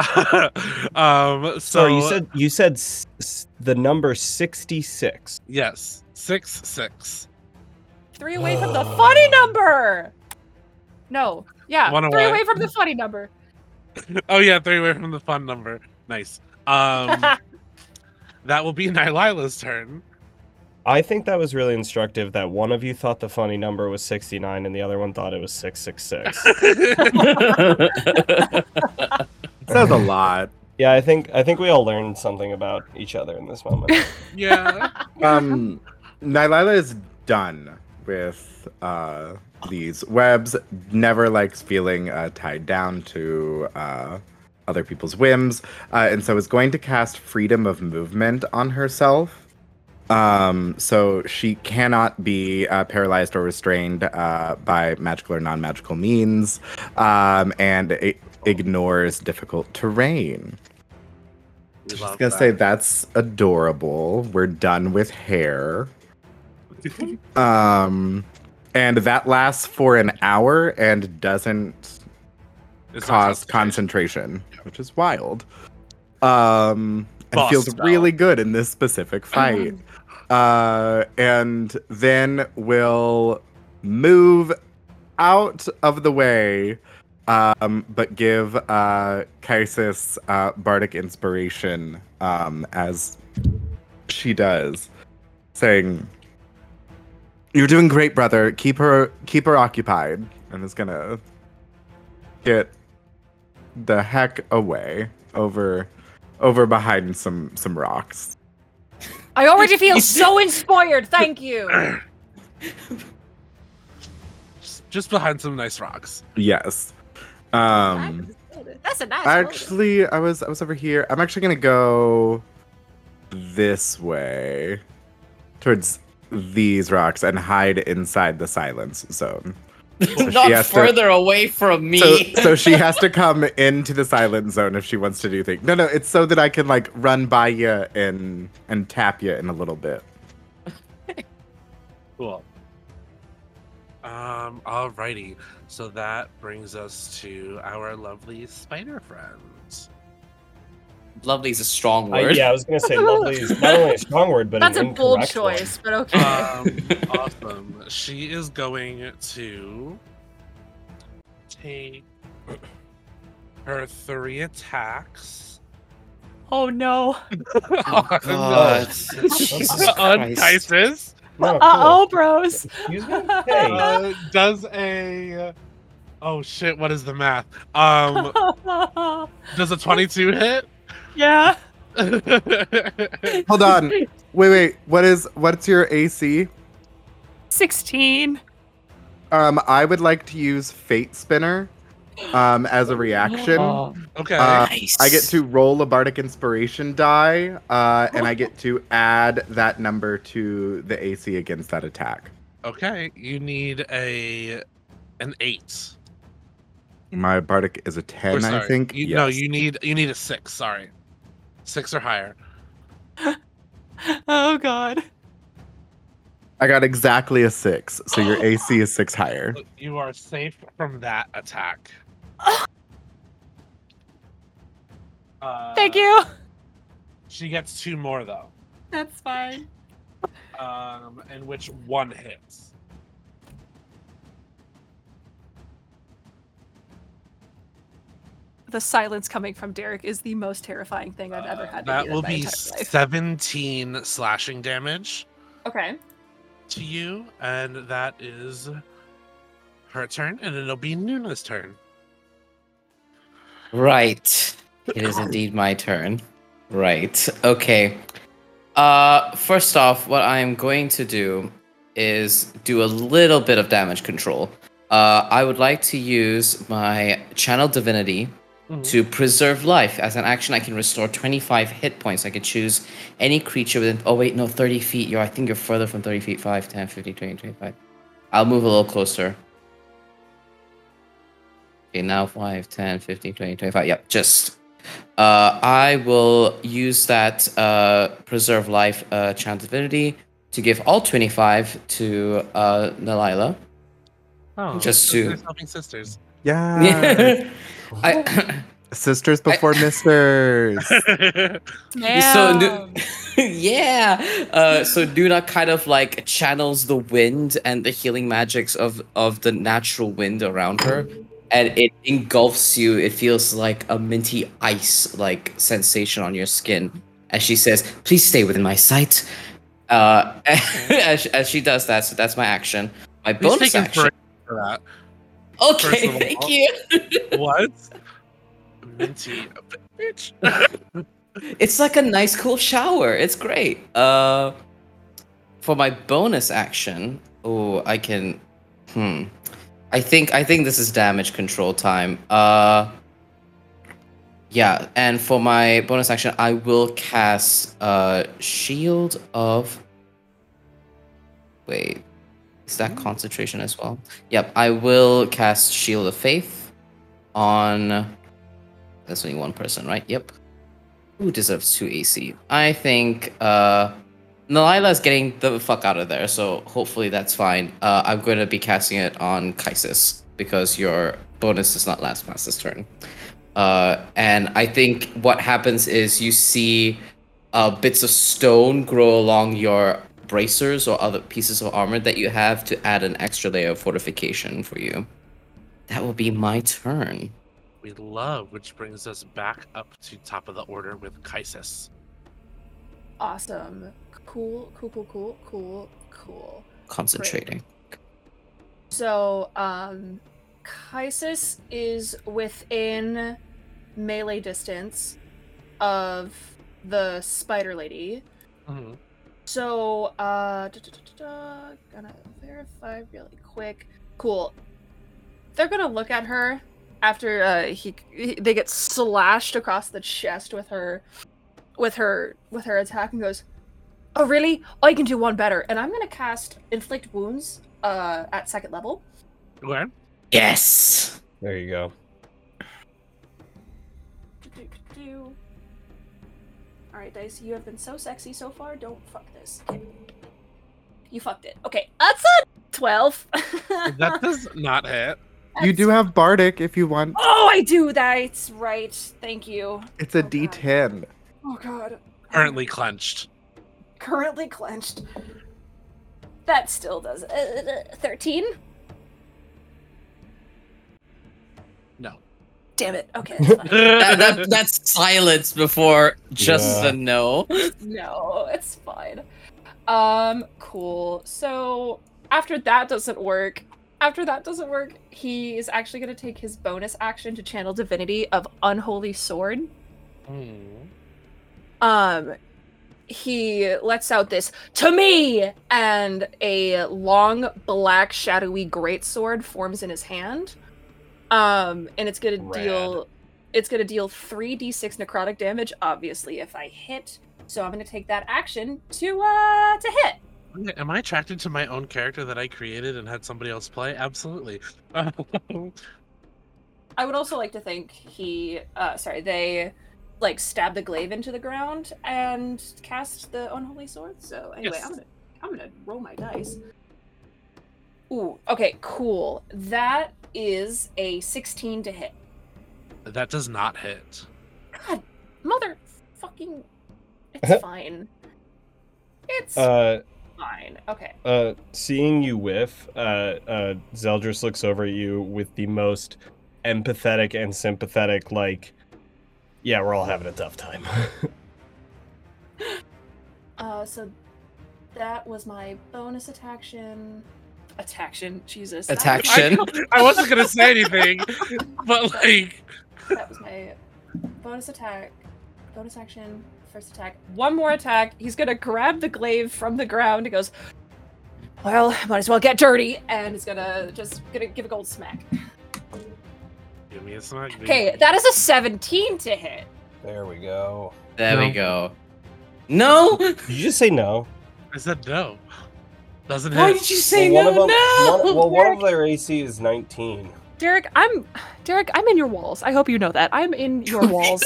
Eventually. <laughs> um, so Sorry, you said you said s- s- the number sixty-six. yes, six six. Three away from the funny number. No. Yeah. One three away. away from the funny number. <laughs> Oh yeah, three away from the fun number. Nice. Um, <laughs> that will be Nylila's turn. I think that was really instructive. That one of you thought the funny number was sixty-nine, and the other one thought it was six six six. Says a lot. Yeah, I think I think we all learned something about each other in this moment. <laughs> yeah. <laughs> Um, Nylila is done with uh, these webs. Never likes feeling uh, tied down to uh, other people's whims, uh, and so is going to cast freedom of movement on herself. Um, so she cannot be uh, paralyzed or restrained uh, by magical or non-magical means, um, and it ignores difficult terrain. We Just gonna that. say that's adorable. We're done with hair. Um, and that lasts for an hour and doesn't It's cause concentration. concentration, which is wild. Um, and Boss feels style. really good in this specific <laughs> fight. uh, and then we'll move out of the way, um, but give uh, Kaisis uh, bardic inspiration um, as she does, saying, "You're doing great, brother. Keep her, keep her occupied." And is gonna get the heck away over over behind some some rocks. I already feel so inspired. Thank you. <coughs> just behind some nice rocks. Yes. Um That's a nice one. actually I was I was over here. I'm actually gonna go this way towards these rocks and hide inside the silence zone. <laughs> So Not has to- further away from me. So, so <laughs> she has to come into the silent zone if she wants to do things. No, no, it's so that I can like run by you and and tap you in a little bit. Cool. Um, alrighty. So that brings us to our lovely spider friends. Lovely is a strong I, word. yeah, I was gonna say lovely is not only a <laughs> strong word, but That's a bold incorrect one. choice, but okay. Um, <laughs> awesome. She is going to take her three attacks. oh no. <laughs> Oh, God. Jesus on Christ. Isis. No, Uh oh, cool. bros. Excuse me. <laughs> Hey, Uh, does a oh shit? What is the math? Um, <laughs> does a twenty-two hit? yeah. <laughs> Hold on. Wait, wait. What is what's your AC? 16. Um, I would like to use Fate Spinner um as a reaction. Oh, okay. Uh, nice. I get to roll a bardic inspiration die, uh, and I get to add that number to the AC against that attack. okay. You need a an eight. My bardic is a ten, I think. You, No, you need you need a six. Sorry, six or higher. <laughs> Oh god. I got exactly a six, so your AC is six higher. You are safe from that attack. Uh, Thank you. She gets two more though, That's fine. um, in which one hits. The silence coming from Derek is the most terrifying thing I've ever Uh, had to that will be seventeen slashing damage Okay. to you, and that is her turn, and it'll be Nuna's turn. Right. It is indeed my turn. Right. Okay. Uh first off, what I'm going to do is do a little bit of damage control. Uh I would like to use my channel divinity Mhm. to preserve life. As an action, I can restore 25 hit points. I could choose any creature within. Oh, wait, no, 30 feet. You're, I think you're further from 30 feet 5, 10, 15, 20, 25. I'll move a little closer. Okay, now 5, 10, 15, 20, 25. Yep, just. Uh, I will use that uh, preserve life uh, chant divinity to give all 25 to uh, Nylila. Oh, Just to- sisters helping sisters. Yeah. <laughs> I, <laughs> Sisters before misters. <laughs> So Nu- yeah, uh, so Nuna kind of like channels the wind and the healing magics of of the natural wind around her, and it engulfs you. It feels like a minty ice like sensation on your skin. As she says, "Please stay within my sight." Uh, <laughs> as, as she does that, so that's my action. My Please bonus action. for that. Okay, first thank all. you. <laughs> What? Minty, bitch. <laughs> It's like a nice cool shower. It's great. Uh for my bonus action, oh, I can hmm. I think I think this is damage control time. Uh yeah, and for my bonus action, I will cast uh Shield of Wait. Is that concentration as well? Yep, I will cast Shield of Faith on that's only one person, right? Yep. Who deserves two AC? I think uh Nylila's getting the fuck out of there, so hopefully that's fine. Uh, I'm going to be casting it on Kaisis because your bonus does not last past this turn. Uh, and I think what happens is you see uh, bits of stone grow along your bracers or other pieces of armor that you have to add an extra layer of fortification for you. That will be my turn. we love, which brings us back up to top of the order with Kaisis. Awesome. Cool, cool, cool, cool, cool, cool. Concentrating. So, um, Kaisis is within melee distance of the spider lady. Mhm. So, uh, da, da, da, da, da, gonna verify really quick. Cool. they're gonna look at her after uh, he, he they get slashed across the chest with her with her with her attack and goes, "Oh really? I can do one better." And I'm gonna cast inflict wounds uh, at second level. Where? Yes. There you go. All right, dice. You have been so sexy so far. Don't fuck this. Okay. You fucked it. Okay, that's a twelve. <laughs> That does not hit. You do have Bardic if you want. Oh, I do. That's right. Thank you. It's a Oh, God. D10. Oh god. Currently clenched. Currently clenched. That still does uh, thirteen. No. Damn it. Okay. <laughs> That's fine. That, that, that's silence before just Yeah. a no. no, it's fine. Um. Cool. So after that doesn't work, after that doesn't work, he is actually going to take his bonus action to channel divinity of unholy sword. Hmm. um he lets out this to me and a long black shadowy greatsword forms in his hand um and it's gonna Rad. deal it's gonna deal 3d6 necrotic damage obviously if i hit so i'm gonna take that action to uh to hit Am I attracted to my own character that I created and had somebody else play? Absolutely. <laughs> i would also like to think he uh sorry they like stab the glaive into the ground and cast the unholy sword. So anyway Yes. i'm gonna i'm gonna roll my dice. Ooh okay cool. That is a 16 to hit. That does not hit. god mother fucking it's <laughs> fine. It's Uh, fine okay. uh, seeing you whiff, uh, uh, Zeldris looks over at you with the most empathetic and sympathetic, like, yeah, we're all having a tough time. <laughs> uh so that was my bonus attaction attaction jesus. That was- Attaction. I wasn't gonna say anything, <laughs> but like, that was my bonus attack bonus action first attack. One more attack. He's gonna grab the glaive from the ground. He goes well might as well get dirty and he's gonna just gonna give a gold smack give me a smack. baby. okay that is a 17 to hit there we go. There we go. No. Did you just say no? I said no. Doesn't Why hit. did you say well, no? one of them, no. One, well, one of their AC is 19. derek i'm derek i'm in your walls i hope you know that i'm in your <laughs> walls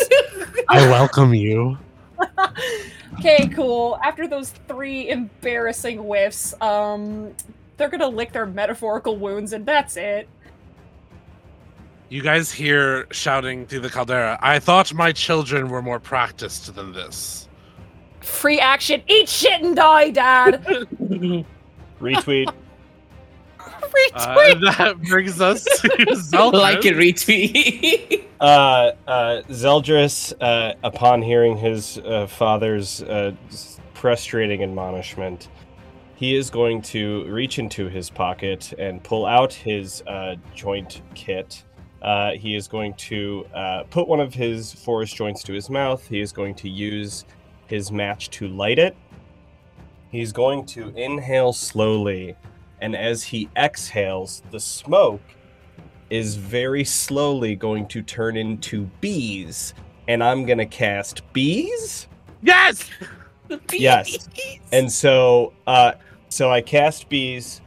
I welcome you. <laughs> okay cool after those three embarrassing whiffs um they're gonna lick their metaphorical wounds and that's it You guys hear shouting through the caldera. I thought my children were more practiced than this. free action eat shit and die dad <laughs> Retweet. <laughs> Retweet. Uh, that brings us to Zeldris. like a retweet. <laughs> Uh, uh, Zeldris, uh, upon hearing his uh, father's uh, frustrating admonishment, he is going to reach into his pocket and pull out his uh, joint kit. Uh, he is going to uh, put one of his forest joints to his mouth. He is going to use his match to light it. He's going to inhale slowly, and as he exhales, the smoke is very slowly going to turn into bees. And I'm going to cast bees. Yes. Yes. <laughs> And so uh so I cast bees.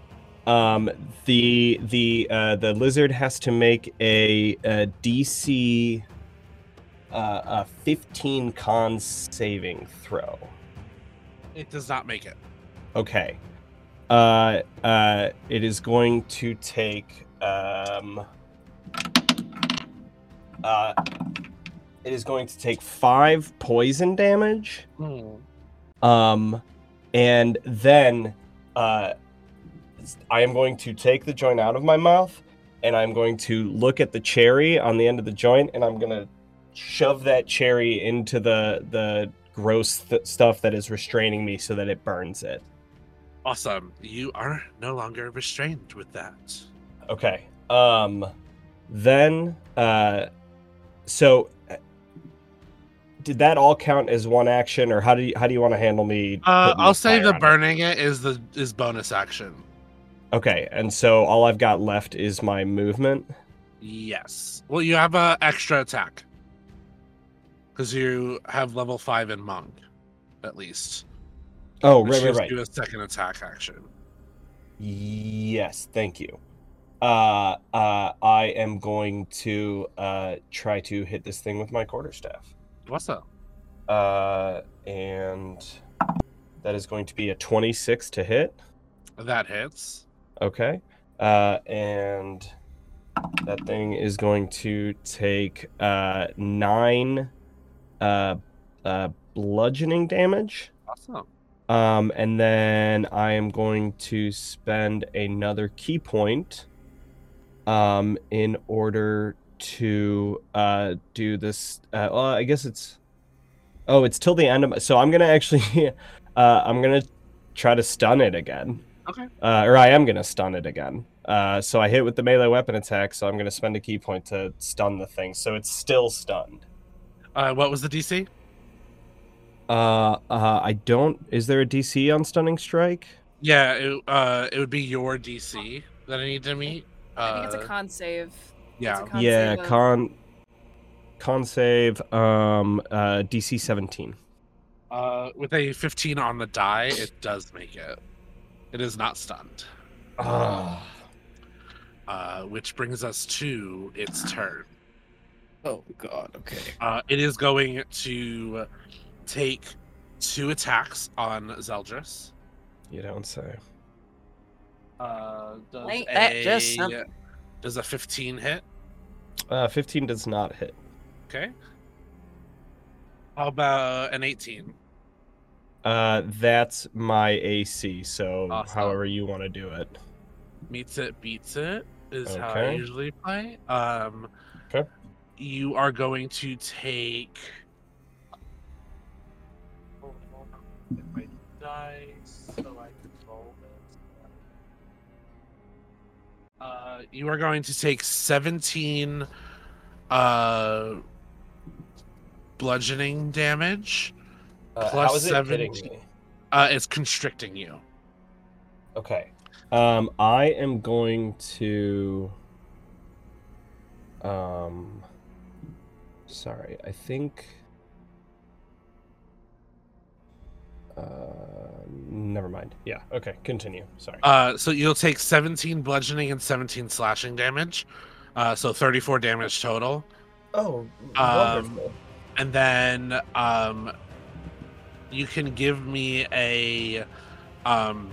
Um the the uh the lizard has to make a, a DC uh a 15 con saving throw. It does not make it. Okay. Uh uh it is going to take um uh it is going to take 5 poison damage. Um, and then uh, I am going to take the joint out of my mouth, and I'm going to look at the cherry on the end of the joint, and I'm gonna shove that cherry into the the gross th- stuff that is restraining me, so that it burns it. Awesome. You are no longer restrained with that. Okay. Um, then uh, so. uh, Did that all count as one action, or how do you how do you want to handle me? Uh, I'll say the on it? burning it is the is bonus action. Okay, and so all I've got left is my movement. Yes. Well, you have a extra attack because you have level five in monk, at least. Oh, which right, right, right. You a second attack action. Yes, thank you. Uh, uh, I am going to uh try to hit this thing with my quarterstaff. What's up? Uh, and that is going to be a 26 to hit. That hits. Okay. Uh, and that thing is going to take uh nine uh uh bludgeoning damage. Awesome. Um, and then I am going to spend another ki point um, in order to uh, do this. Uh, well, I guess it's. Oh, it's till the end of. My, so I'm gonna actually. <laughs> Uh, I'm gonna try to stun it again. Okay. Uh, or I am gonna stun it again. Uh, so I hit with the melee weapon attack. So I'm gonna spend a ki point to stun the thing. So it's still stunned. Uh, what was the DC? Uh, uh, I don't. Is there a DC on stunning strike? Yeah, it, uh, it would be your DC that I need to meet. Uh, I think it's a con save. yeah. a con yeah, save of- con con save um uh DC 17. Uh, with a 15 on the die, it does make it. It is not stunned. Ah. Uh, which brings us to its turn. Oh god, okay. Uh, it is going to take two attacks on Zeldris. You don't say. Uh, does Ain't that a, just something? Does a 15 hit? Uh 15 does not hit. Okay. How about an 18? Uh that's my AC, so Awesome. however you want to do it. Meets it, beats it is how I usually play. Um, Okay. You are going to take. Hold on, my dice so I can roll this. Uh, you are going to take 17 uh, bludgeoning damage. Uh, Plus how is it hitting me? Uh, it's constricting you. Okay. Um I am going to um sorry, I think uh never mind. Yeah, okay, continue. Sorry. Uh, so you'll take 17 bludgeoning and 17 slashing damage. Uh, so 34 damage total. oh, um, And then um, you can give me a um,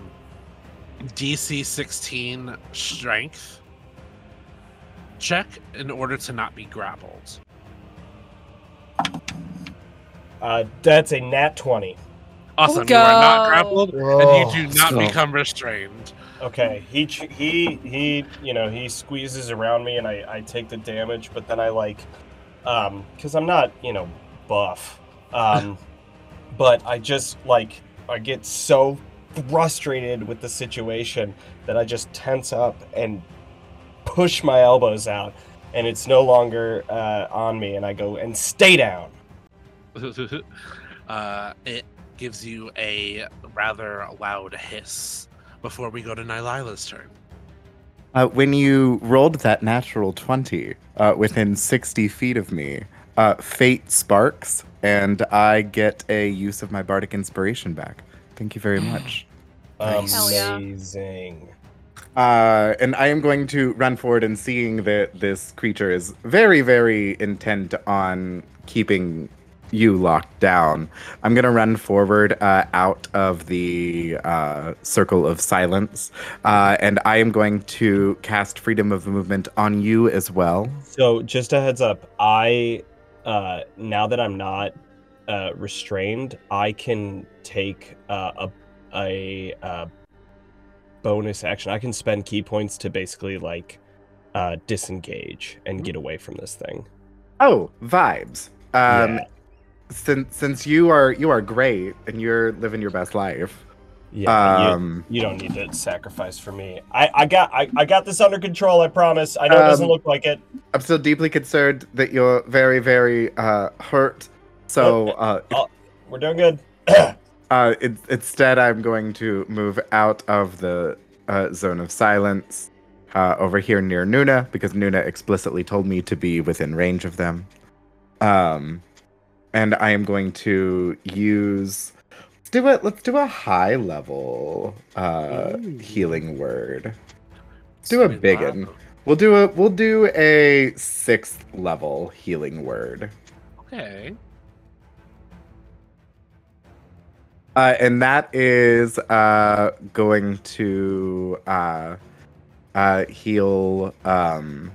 DC 16 strength check in order to not be grappled. Uh that's a nat 20. Awesome. You are not Go. grappled and Oh, you do not so- become restrained. Okay, he he he you know he squeezes around me and I I take the damage, but then I like um because I'm not you know buff um <laughs> but I just like I get so frustrated with the situation that I just tense up and push my elbows out and it's no longer uh, on me and I go and stay down. <laughs> uh, it gives you a rather loud hiss before we go to Nylila's turn. Uh, when you rolled that natural 20 uh, within 60 feet of me, uh, fate sparks, and I get a use of my bardic inspiration back. Thank you very much. <gasps> Amazing. Uh, and I am going to run forward and seeing that this creature is very, very intent on keeping you locked down. I'm gonna run forward uh, out of the uh, circle of silence, uh, and I am going to cast freedom of movement on you as well. So just a heads up, I uh now that I'm not uh restrained, I can take uh, a a uh bonus action. I can spend ki points to basically like uh disengage and get away from this thing. Oh, vibes. Um, Yeah. Since since you are you are great and you're living your best life. Yeah, Um, you, you don't need to sacrifice for me. I I got I, I got this under control, I promise. I know it doesn't Um, look like it. I'm still deeply concerned that you're very very uh, hurt. So uh, We're doing good. <clears throat> Uh, it, instead, I'm going to move out of the uh, zone of silence uh, over here near Nuna because Nuna explicitly told me to be within range of them. Um, and I am going to use. Let's do it. Let's do a high level uh, Ooh. healing word. Do a big one. We'll do a we'll do a sixth level healing word. Okay. Uh, and that is uh, going to uh, uh, heal um,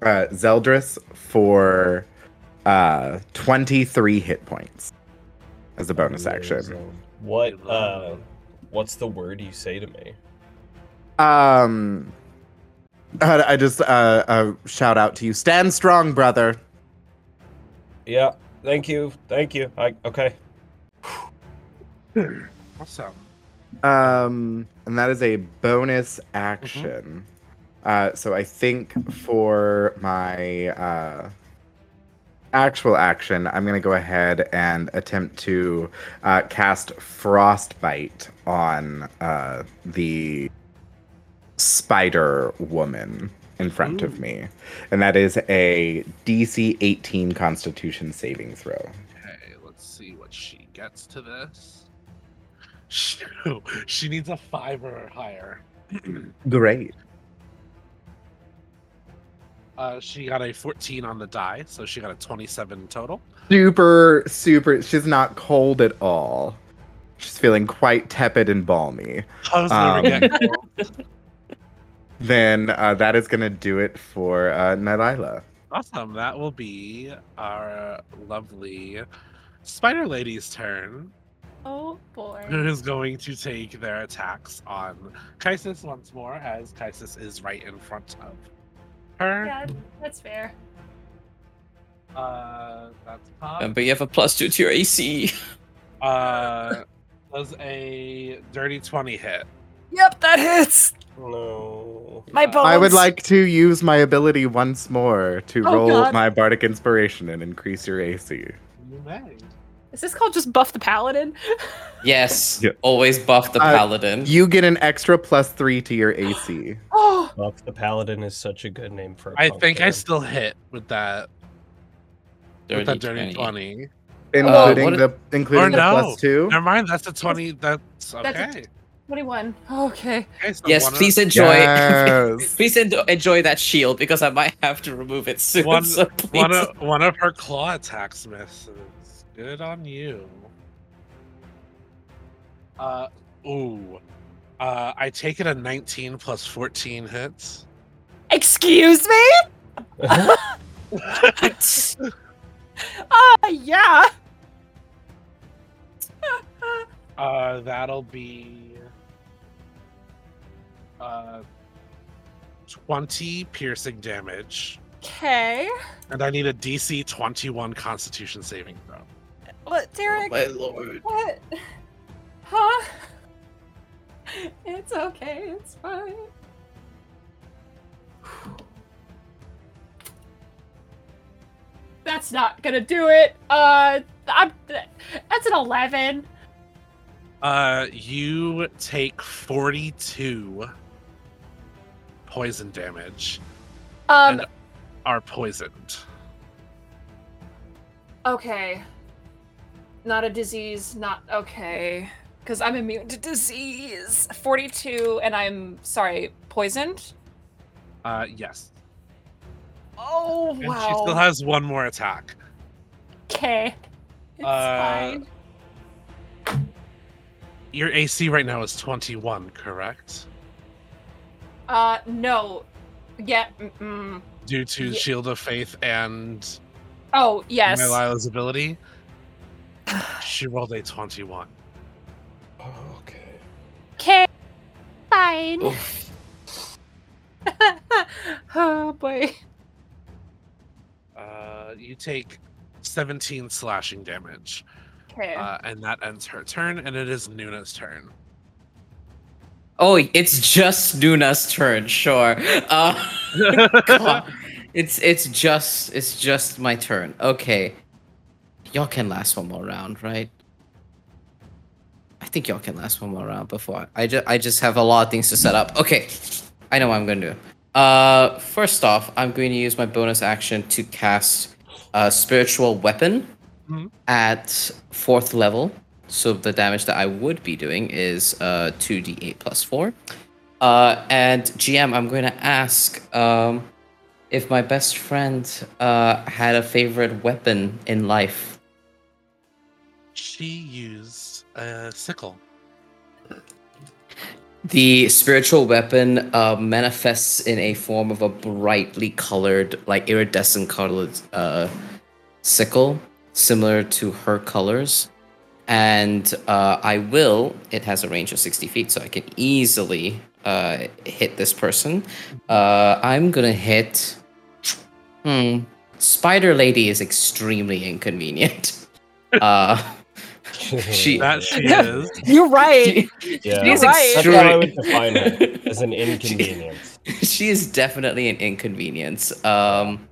uh, Zeldris for uh, 23 hit points as a bonus action. What uh what's the word you say to me? Um, I just uh, uh, shout out to you. Stand strong, brother. Yeah, thank you. Thank you. I okay. <sighs> Awesome. Um, and that is a bonus action. Uh, so I think for my uh, actual action, I'm gonna go ahead and attempt to uh, cast Frostbite on uh, the spider woman in front of me, and that is a DC 18 Constitution saving throw. Okay, let's see what she gets to this. <laughs> Shoot, she needs a five or higher. <clears throat> Great. Uh, she got a 14 on the die, so she got a 27 total. super super she's not cold at all she's feeling quite tepid and balmy How's never Um, get <laughs> then uh, that is gonna do it for uh Nylila. Awesome. That will be our lovely Spider Lady's turn, Oh boy. who is going to take their attacks on Kaisis once more, as Kaisis is right in front of her. Yeah, that's fair. Uh, that's pop. Remember, you have a plus two to your AC. Uh, does a dirty 20 hit. Yep, that hits. No. My bones. I would like to use my ability once more to Oh, roll God. my bardic inspiration and increase your AC. You may. Is this called just buff the paladin? <laughs> Yes, Yeah. always buff the Uh, paladin. You get an extra plus three to your AC. <gasps> Oh, Buff the Paladin is such a good name for a I punk think I still hit with that with that dirty 20. Including what- the including Or the no. plus two. Never mind, that's a 20. That's okay. That's a- 21. Okay. Okay, so Yes, one of- please enjoy. Yes. <laughs> please en- enjoy that shield because I might have to remove it soon. One- so. One of, one of her claw attacks misses. Good on you. Uh, ooh. Uh, I take it a 19 plus 14 hits. Excuse me? <laughs> Ah, <laughs> yeah. Uh, that'll be uh 20 piercing damage, Okay. and I need a DC 21 Constitution saving throw. What, Oh, Derek? my lord. What? Huh? It's okay. It's fine. That's not gonna do it. Uh, I'm. That's an eleven. Uh, you take 42 poison damage. Um. And- Are poisoned. Okay. Not a disease. Not okay. Because I'm immune to disease. Forty-two, and I'm sorry, poisoned. Uh, yes. Oh And wow. she still has one more attack. Okay. It's Uh, fine. Your AC right now is 21, correct? Uh, no. Yeah. Mm-mm. Due to Ye- Shield of Faith and Oh yes. Nylila's ability. She rolled a 21. okay. Okay. Fine. <laughs> Oh boy. Uh, you take 17 slashing damage, Okay. uh, and that ends her turn, and it is Nuna's turn. Oh, it's just Nuna's turn. Sure. Uh, <laughs> <laughs> it's it's just it's just my turn. Okay. Y'all can last one more round, right? I think y'all can last one more round before I just I just have a lot of things to set up. Okay, I know what I'm gonna do. Uh, first off, I'm going to use my bonus action to cast a spiritual weapon Mhm. at fourth level. So the damage that I would be doing is uh 2d8 plus four. Uh, and GM, I'm going to ask um if my best friend uh had a favorite weapon in life. She used a sickle. The spiritual weapon uh, manifests in a form of a brightly colored, like iridescent colored uh, sickle, similar to her colors. And uh, I will, it has a range of 60 feet, so I can easily uh, hit this person. Uh, I'm gonna hit. Hmm. Spider Lady is extremely inconvenient. <laughs> Uh, She- <laughs> That she is. You're right. yeah, she's right. that's how I would define it as an inconvenience. <laughs> she is definitely an inconvenience. Um,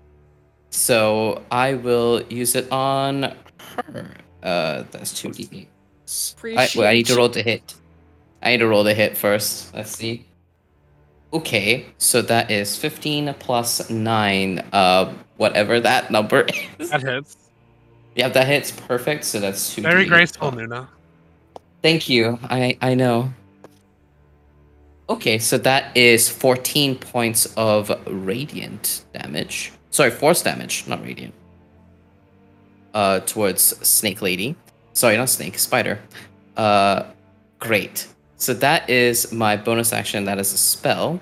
so I will use it on her. Uh, that's two d I, wait, I need to roll to hit. I need to roll the hit first. Let's see. Okay, so that is 15 plus 9, uh, whatever that number <laughs> is. That hits. Yeah, that hits perfect, so that's 2 Very graceful, Nuna. Thank you. I I know. Okay, so that is 14 points of radiant damage. Sorry, force damage, not radiant. Uh towards Snake Lady. Sorry, not snake, spider. Uh great. So that is my bonus action. That is a spell.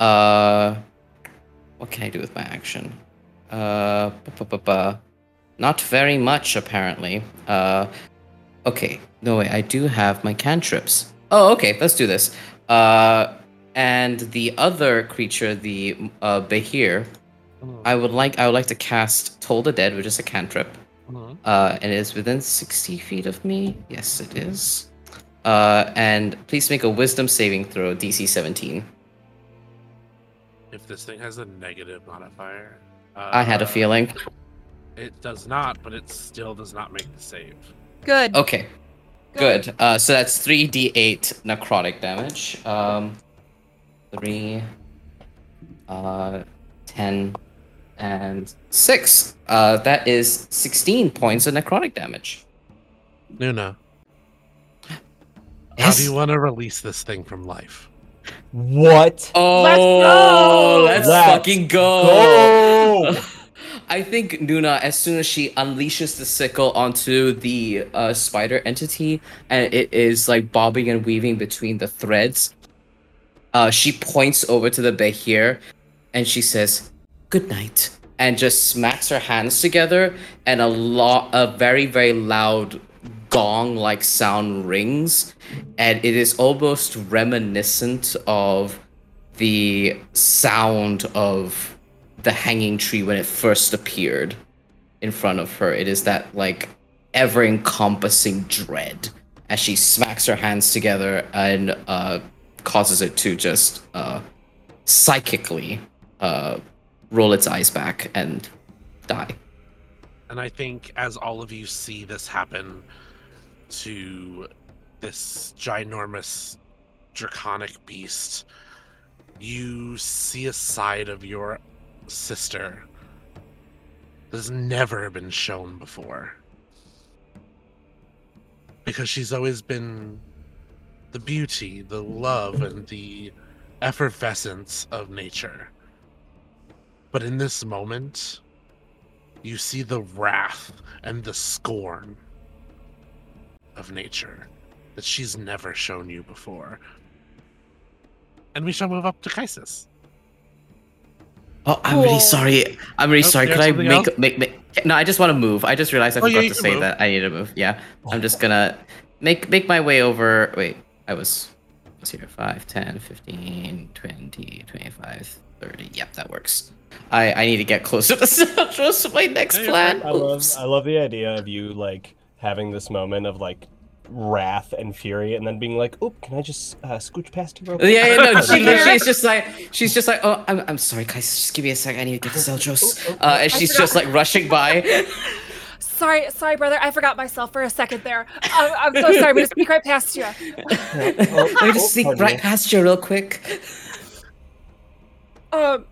Uh what can I do with my action? Uh bu- bu- bu- bu- not very much apparently. Uh Okay, no way. I do have my cantrips. Oh, okay. Let's do this. Uh, and the other creature, the uh, Behir, Mhm, I would like. I would like to cast Toll the Dead, which is a cantrip. mhm. Uh, and it is within sixty feet of me. Yes, it is. Uh, and please make a Wisdom saving throw, DC seventeen. If this thing has a negative modifier, uh, I had a feeling. It does not, but it still does not make the save. Good. Okay, good. Uh, so that's three d8 necrotic damage. Um, three, uh, ten, and six. Uh, that is sixteen points of necrotic damage. Nuna, how Yes. do you want to release this thing from life? What? Oh, go! let's, Let's fucking go! Go! <laughs> I think Nuna, as soon as she unleashes the sickle onto the uh, spider entity, and it is like bobbing and weaving between the threads, uh, she points over to the Behir, and she says, "Good night," and just smacks her hands together, and a lot, a very very loud gong-like sound rings, and it is almost reminiscent of the sound of the hanging tree when it first appeared in front of her. It is that like ever encompassing dread as she smacks her hands together and uh, causes it to just uh, psychically uh, roll its eyes back and die. And I think as all of you see this happen to this ginormous draconic beast, you see a side of your sister has never been shown before. Because she's always been the beauty, the love, and the effervescence of nature. But in this moment, you see the wrath and the scorn of nature that she's never shown you before. And we shall move up to Kaisis. Oh, I'm really sorry. I'm really Oh, sorry. Could I something make, make make No, I just want to move. I just realized I Oh, yeah, forgot you to say move. that I need to move. Yeah, I'm just oh. gonna make make my way over. Wait, I was was here 5, 10, 15, 20, 25, 30. Yep, that works. I I need to get closer to <laughs> Sandros. My next Yeah, plan. I love I love the idea of you like having this moment of like wrath and fury, and then being like, "Oh, can I just uh, scooch past you real quick?" Yeah, yeah, no, she, she's <laughs> just like, she's just like, oh, I'm, I'm sorry, guys, just give me a sec, I need to get to Zeldris. Uh, and she's just like rushing by. <laughs> sorry, sorry, brother. I forgot myself for a second there. I'm, I'm so sorry. We just gonna right past you. <laughs> Let me just sneak right past you real quick. Um,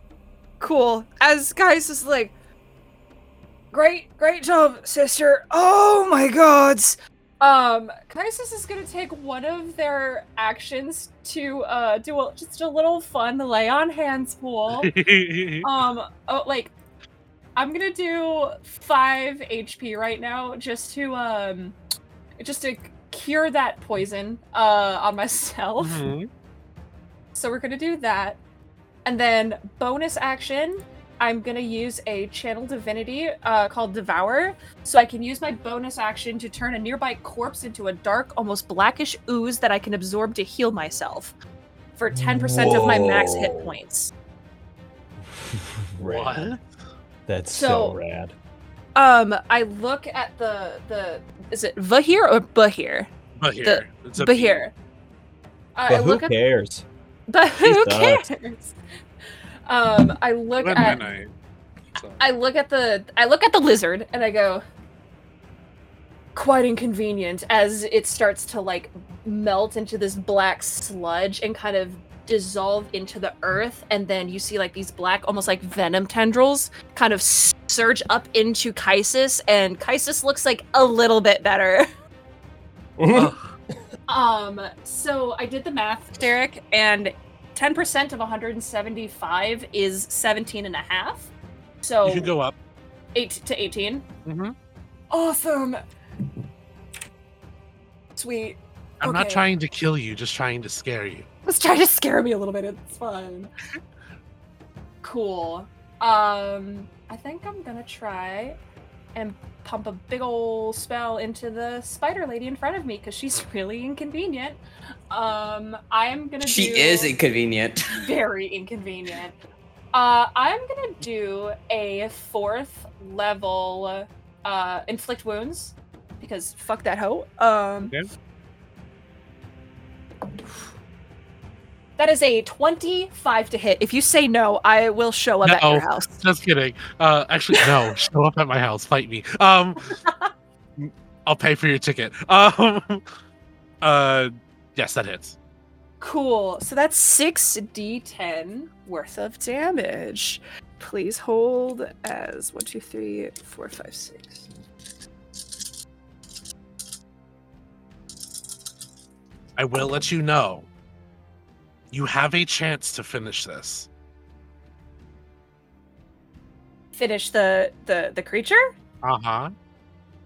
cool. As Kaisis is like, great, great job, sister. Oh my gods. Um, Kaisis is gonna take one of their actions to uh do a, just a little fun lay on hands pool. <laughs> um, oh, like, I'm gonna do five HP right now just to um, just to cure that poison uh on myself. Mhm. So we're gonna do that. And then bonus action, I'm gonna use a channel divinity uh, called Devour. So I can use my bonus action to turn a nearby corpse into a dark, almost blackish ooze that I can absorb to heal myself for 10% of my max hit points. <laughs> What? That's so, So- rad. Um, I look at the the is it Vahir or Bahir? Bahir. here, it's a Bahir. I But who look at cares? but who cares? Um, I look Good at night. So- I look at the I look at the lizard and I go quite inconvenient as it starts to like melt into this black sludge and kind of dissolve into the earth and then you see like these black almost like venom tendrils kind of surge up into Kaisis and Kaisis looks like a little bit better. <laughs> <laughs> Um, so I did the math, Derek, and 10% of 175 is 17 and a half. So you can go up. 8 to 18. hmm Awesome. Sweet. I'm not trying to kill you, just trying to scare you. Let's try to scare me a little bit. It's fun. <laughs> cool. Um, I think I'm gonna try and pump a big ol' spell into the spider lady in front of me because she's <laughs> really inconvenient. Um, I'm gonna. She do... is inconvenient. <laughs> very inconvenient. Uh, I'm gonna do a fourth level uh, inflict wounds because fuck that hoe. Um, Okay. That is a 25 to hit. If you say no, I will show up at your house. Just kidding. Uh, actually, no. <laughs> Show up at my house. Fight me. Um, <laughs> I'll pay for your ticket. Um, uh, yes, that hits. Cool. So that's 6d10 worth of damage. Please hold as one, two, three, four, five, six. I will let you know. You have a chance to finish this. Finish the the the creature. Uh huh.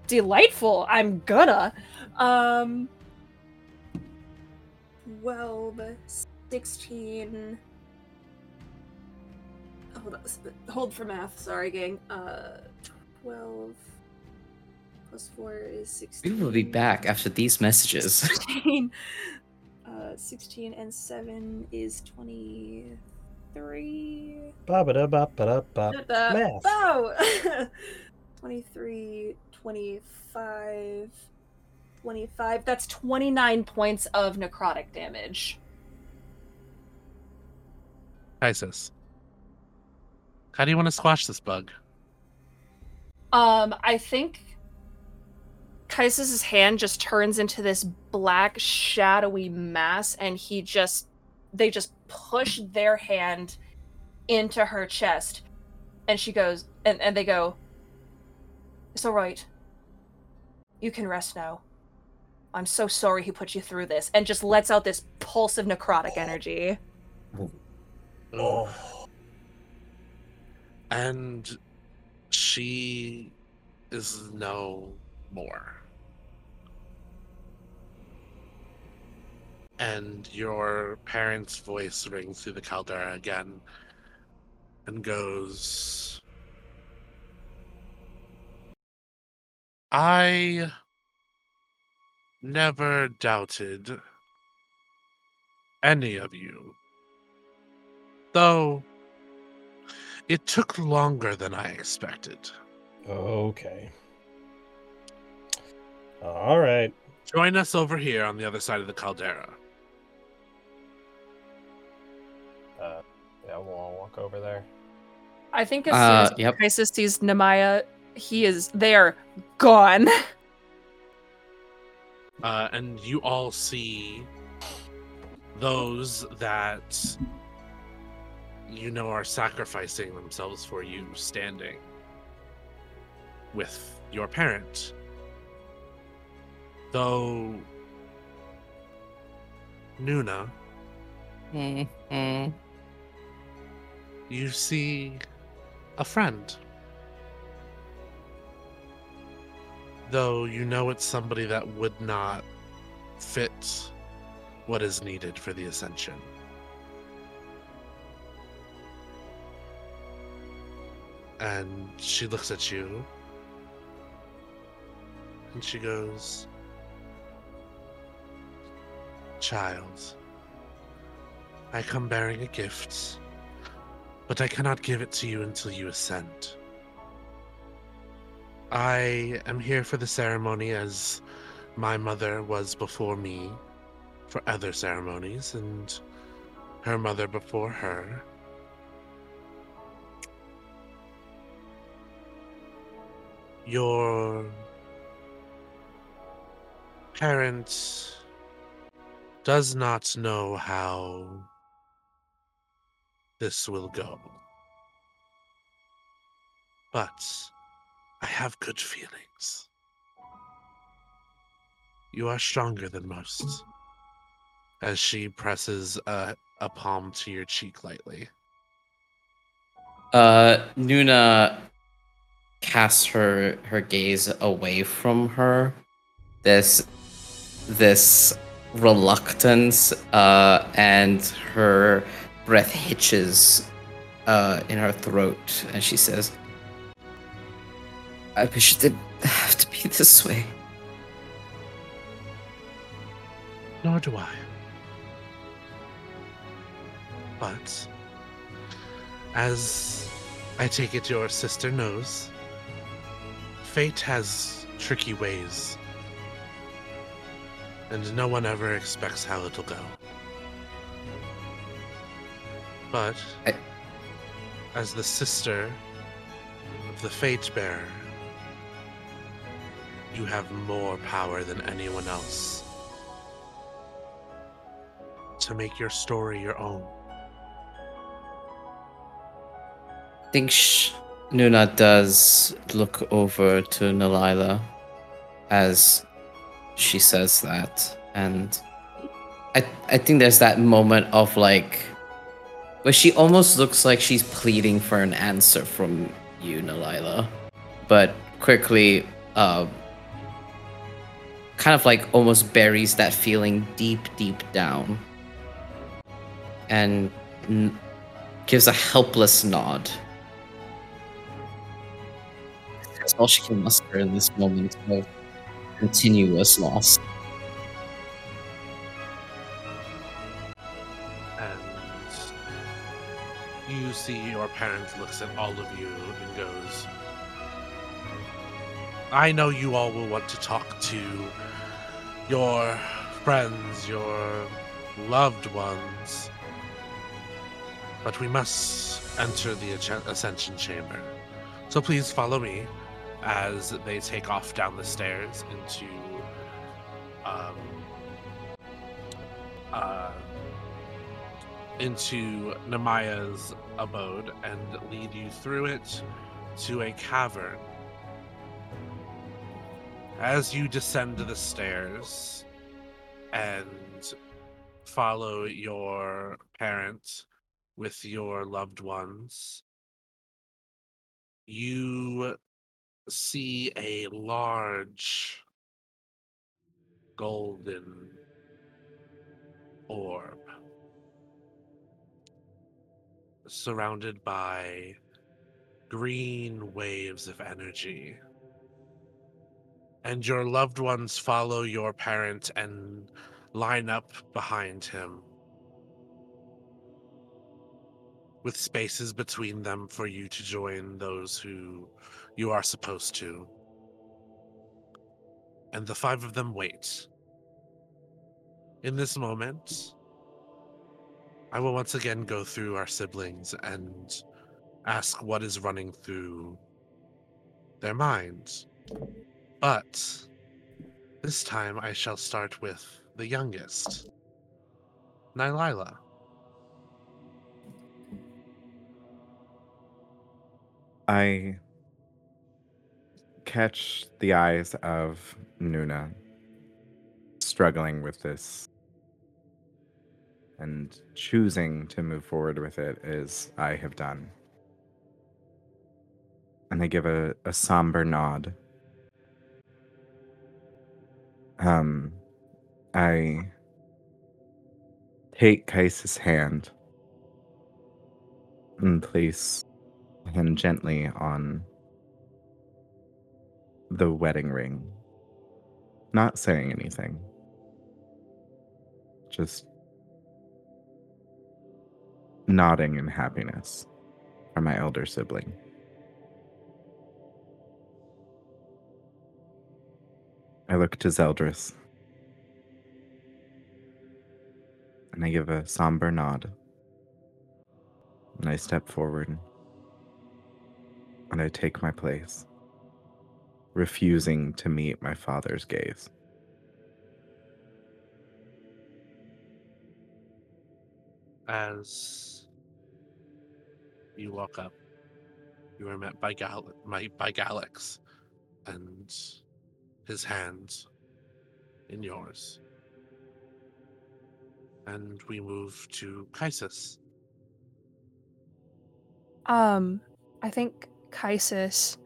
delightful. I'm gonna. Um 12 16 Hold on. Hold for math. Sorry, gang. Uh 12 plus 4 is 16. We will be back after these messages. <laughs> 16. Uh 16 and 7 is 23. Ba-ba-da-ba-ba-da-ba. Math. Oh! <laughs> 23, 25, 25. That's 29 points of necrotic damage. Kaisis. How do you want to squash this bug? Um, I think Kaisis' hand just turns into this black, shadowy mass, and he just. They just push their hand into her chest. And she goes. And, and they go, It's alright. You can rest now. I'm so sorry he put you through this. And just lets out this pulse of necrotic energy. Oh. And she is no more. And your parents' voice rings through the caldera again and goes, I never doubted any of you. Though it took longer than I expected. Okay. All right. Join us over here on the other side of the caldera. Yeah, we'll all walk over there. I think as Uh, soon as yep. Kaisis sees Nemaya, he is. They are gone. <laughs> Uh, and you all see those that you know are sacrificing themselves for you standing with your parent. Though Nuna, Mm-hmm. You see a friend. Though you know it's somebody that would not fit what is needed for the ascension. And she looks at you and she goes, Child, I come bearing a gift, but I cannot give it to you until you assent. I am here for the ceremony as my mother was before me for other ceremonies, and her mother before her. Your parent does not know how this will go. But I have good feelings. You are stronger than most. As she presses a, a palm to your cheek lightly. Uh, Nuna casts her her gaze away from her. This this reluctance, uh, and her breath hitches uh, in her throat, and she says, "I wish it didn't have to be this way." Nor do I. But, as I take it your sister knows, fate has tricky ways. And no one ever expects how it'll go. But, I- as the sister of the Fate Bearer, you have more power than anyone else to make your story your own. I think sh- Nuna does look over to Nylila as she says that, and I I think there's that moment of like where she almost looks like she's pleading for an answer from you, Nylila, but quickly, uh, kind of like almost buries that feeling deep, deep down, and n- gives a helpless nod. That's all she can muster in this moment of continuous loss. You see your parent looks at all of you and goes i know you all will want to talk to your friends your loved ones but we must enter the ascension chamber. So please follow me as they take off down the stairs into um, uh, into Namaya's abode and lead you through it to a cavern. As you descend the stairs and follow your parent with your loved ones, you see a large golden orb surrounded by green waves of energy. And your loved ones follow your parent and line up behind him, with spaces between them for you to join those who you are supposed to. And the five of them wait. In this moment, I will once again go through our siblings and ask what is running through their minds. But this time I shall start with the youngest, Nylila. I catch the eyes of Nuna struggling with this and choosing to move forward with it as I have done. And I give a, a somber nod. Um, I take Kais's hand and place him gently on the wedding ring, not saying anything. Just nodding in happiness for my elder sibling. I look to Zeldris and I give a somber nod. And I step forward and I take my place, refusing to meet my father's gaze. As you walk up, you are met by Gal- my, by Galax and his hands in yours. And we move to Kaisis. Um, I think Kaisis,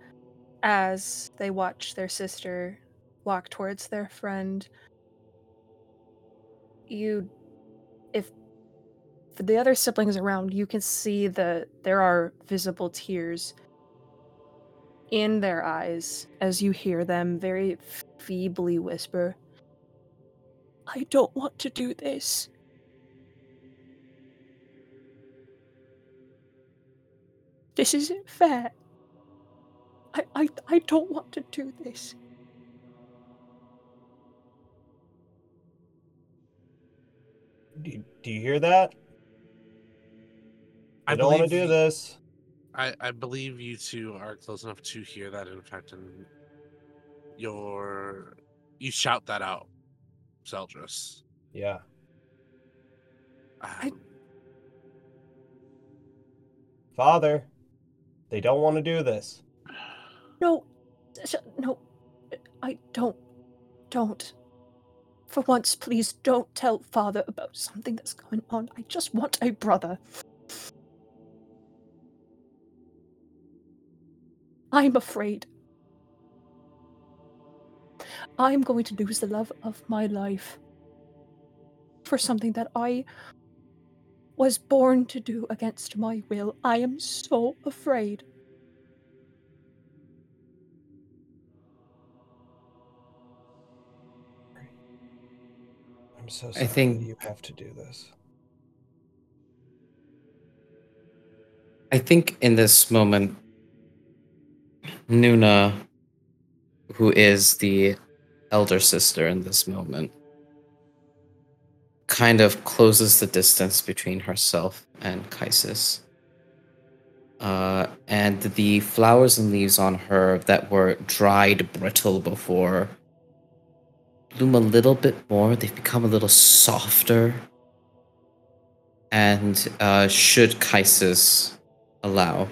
as they watch their sister walk towards their friend, you, the other siblings around, you can see that there are visible tears in their eyes as you hear them very feebly whisper, I don't want to do this. This isn't fair. I, I, I don't want to do this. Do you, do you hear that? I, I don't want to believe do you- this. I, I believe you two are close enough to hear that. In fact, and your you shout that out, Zeldris. Yeah. Um, Father, they don't want to do this. No, no, I don't. Don't. For once, please don't tell father about something that's going on. I just want a brother. I'm afraid. I'm going to lose the love of my life for something that I was born to do against my will. I am so afraid. I'm so sorry I think- you have to do this. I think in this moment, Nuna, who is the elder sister in this moment, kind of closes the distance between herself and Kaisis. Uh, and the flowers and leaves on her that were dried brittle before bloom a little bit more. They've become a little softer. And uh, should Kaisis allow.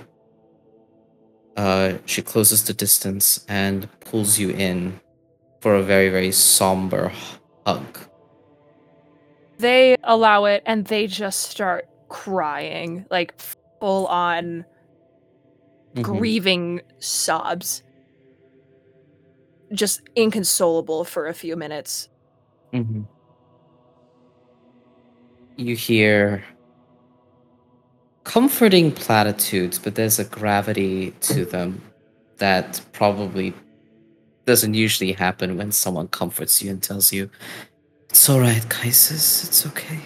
Uh, she closes the distance and pulls you in for a very, very somber hug. They allow it and they just start crying, like full on Mhm. grieving sobs. Just inconsolable for a few minutes. Mhm. You hear comforting platitudes, but there's a gravity to them that probably doesn't usually happen when someone comforts you and tells you, "It's all right, Kaisis. It's okay."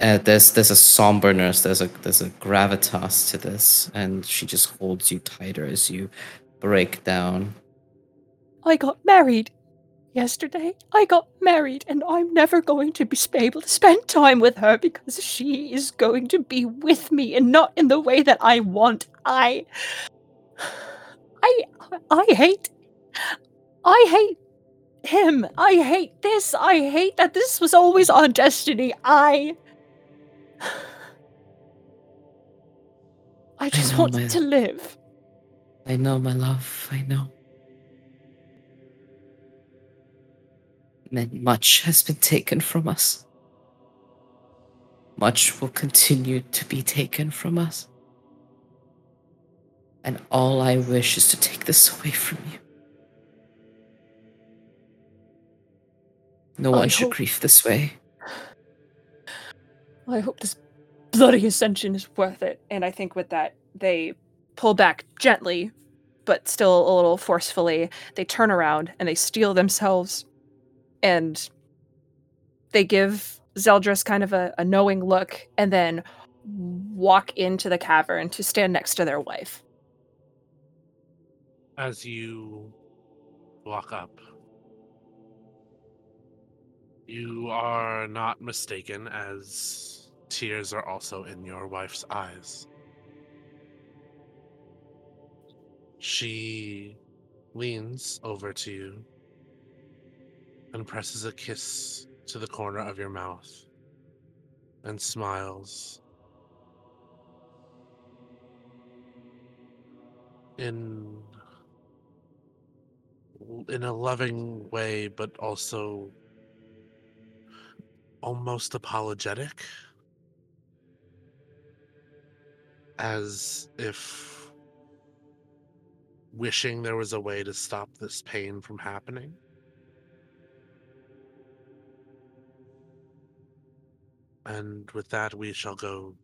Uh, there's there's a somberness, there's a there's a gravitas to this, and she just holds you tighter as you break down. I got married yesterday. I got married, and I'm never going to be able to spend time with her because she is going to be with me and not in the way that I want. I. I I hate I hate him. I hate this. I hate that this was always our destiny. I I just know, wanted my- to live. I know, my love. I know. And much has been taken from us. Much will continue to be taken from us. And all I wish is to take this away from you. No I one should hope- grieve this way. I hope this bloody ascension is worth it. And I think with that, they pull back gently, but still a little forcefully. They turn around and they steel themselves and they give Zeldris kind of a, a knowing look and then walk into the cavern to stand next to their wife. As you walk up, you are not mistaken, as tears are also in your wife's eyes. She leans over to you and presses a kiss to the corner of your mouth and smiles. In in a loving way, but also almost apologetic. As if wishing there was a way to stop this pain from happening. And with that, we shall go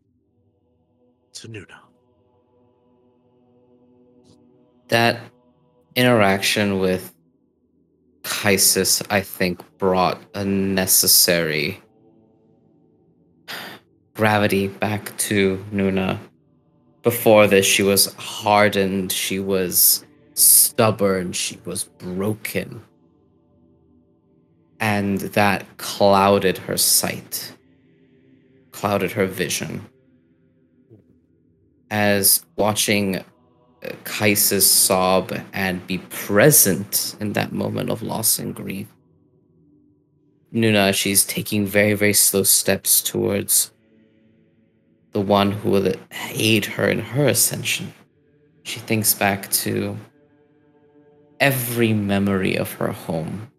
to Nuna. that interaction with Kaisis, I think, brought a necessary gravity back to Nuna. Before this, she was hardened, she was stubborn, she was broken. And that clouded her sight, clouded her vision. As watching uh, Kaisis sob and be present in that moment of loss and grief. Nuna, she's taking very, very slow steps towards the one who will aid her in her ascension. She thinks back to every memory of her home.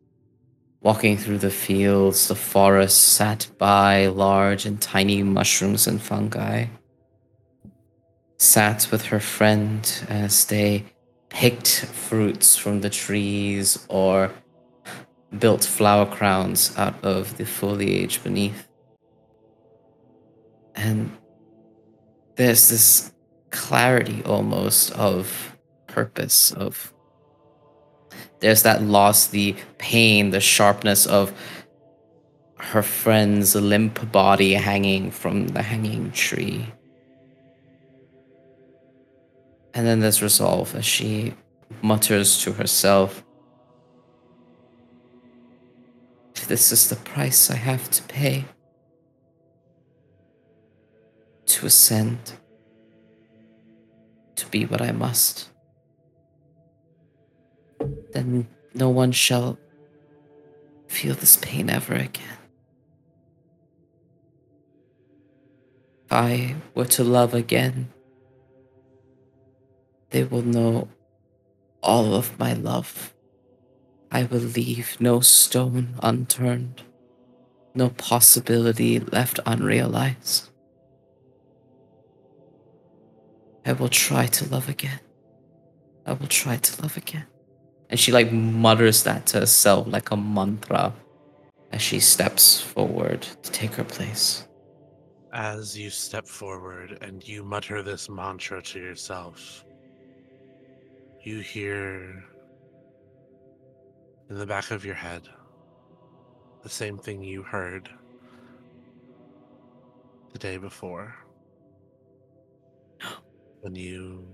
Walking through the fields, the forest, sat by large and tiny mushrooms and fungi sat with her friend as they picked fruits from the trees or built flower crowns out of the foliage beneath. And there's this clarity almost of purpose of there's that loss the pain the sharpness of her friend's limp body hanging from the hanging tree and then there's resolve as she mutters to herself This is the price I have to pay to ascend, to be what I must. Then no one shall feel this pain ever again. If I were to love again, they will know all of my love. I will leave no stone unturned, no possibility left unrealized. I will try to love again. I will try to love again. And she like mutters that to herself like a mantra as she steps forward to take her place. As you step forward and you mutter this mantra to yourself, you hear in the back of your head the same thing you heard the day before <gasps> when you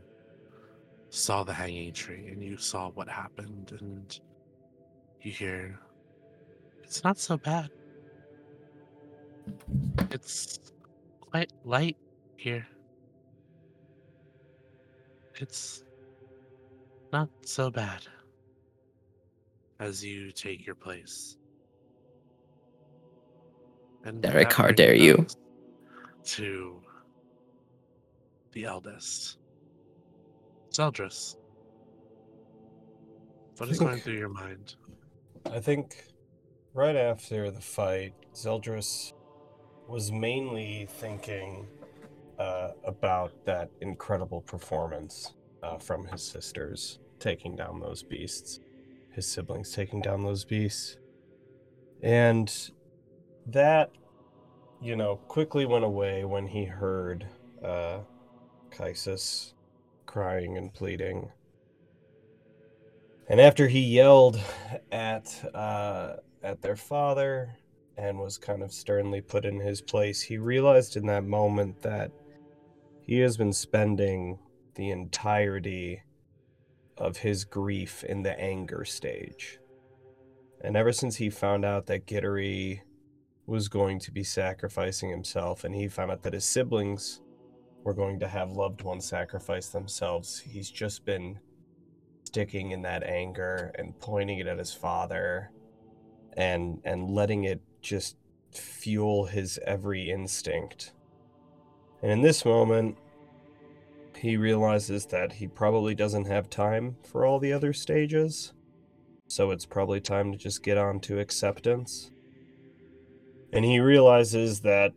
saw the hanging tree and you saw what happened and you hear it's not so bad it's quite light here it's not so bad as you take your place. And Derek, how dare you. To the eldest. Zeldris. What is going through your mind? I think right after the fight, Zeldris was mainly thinking uh, about that incredible performance uh, from his sisters taking down those beasts, his siblings taking down those beasts. And that, you know, quickly went away when he heard uh, Kaisis crying and pleading. And after he yelled at uh, at their father and was kind of sternly put in his place, he realized in that moment that he has been spending the entirety of his grief in the anger stage. And ever since he found out that Gittery was going to be sacrificing himself and he found out that his siblings were going to have loved ones sacrifice themselves, he's just been sticking in that anger and pointing it at his father and and letting it just fuel his every instinct. And in this moment, he realizes that he probably doesn't have time for all the other stages. So it's probably time to just get on to acceptance. And he realizes that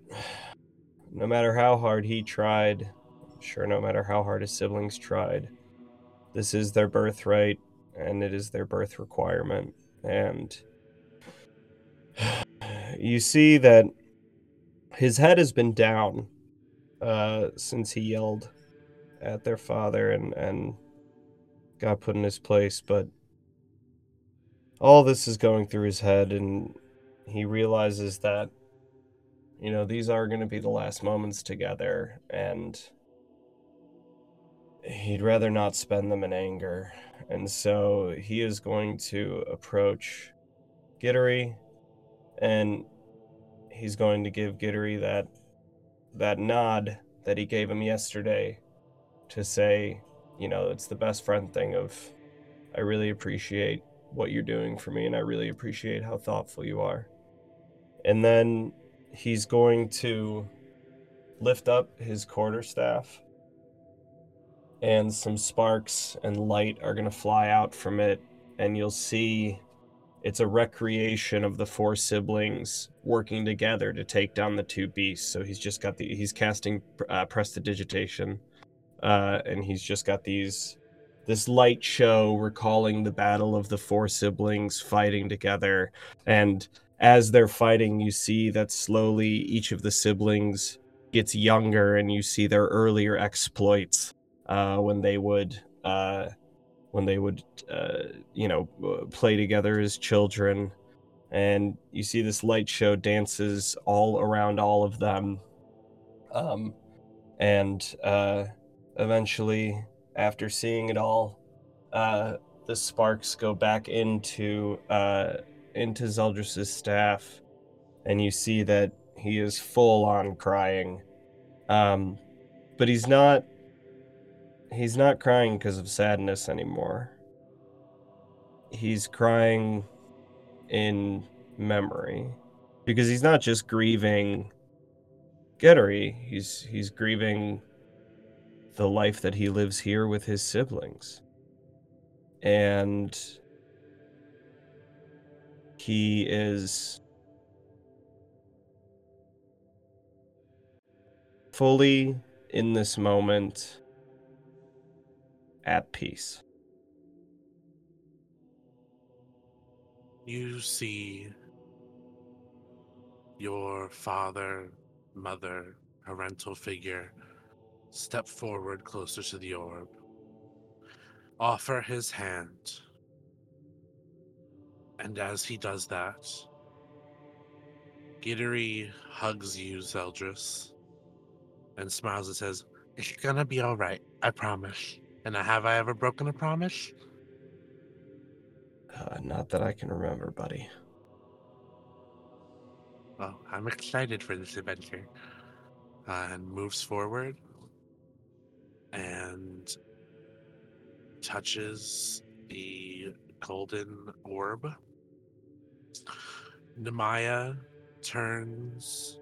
no matter how hard he tried, I'm sure no matter how hard his siblings tried, this is their birthright and it is their birth requirement. And <sighs> you see that his head has been down uh, since he yelled at their father and, and got put in his place, but all this is going through his head, and he realizes that, you know, these are going to be the last moments together, and he'd rather not spend them in anger. And so he is going to approach Gittery, and he's going to give Gittery that that nod that he gave him yesterday to say, you know, it's the best friend thing of I really appreciate what you're doing for me and I really appreciate how thoughtful you are. And then he's going to lift up his quarterstaff and some sparks and light are going to fly out from it and you'll see it's a recreation of the four siblings working together to take down the two beasts. So he's just got the he's casting uh, prestidigitation uh, and he's just got these this light show recalling the battle of the four siblings fighting together. And as they're fighting you see that slowly each of the siblings gets younger and you see their earlier exploits uh, when they would uh, when they would uh, you know play together as children. And you see this light show dances all around all of them. Um, and uh, eventually after seeing it all uh, the sparks go back into uh, into Zeldris's staff and you see that he is full on crying um, but he's not he's not crying because of sadness anymore. He's crying in memory because he's not just grieving Gittery, he's he's grieving the life that he lives here with his siblings. And he is fully in this moment at peace. You see your father, mother, parental figure step forward closer to the orb, offer his hand, and as he does that, Gittery hugs you, Zeldris, and smiles and says, It's gonna be alright, I promise. And have I ever broken a promise? Uh, not that I can remember, buddy. Well, I'm excited for this adventure. Uh, and moves forward and touches the golden orb. Nemaya turns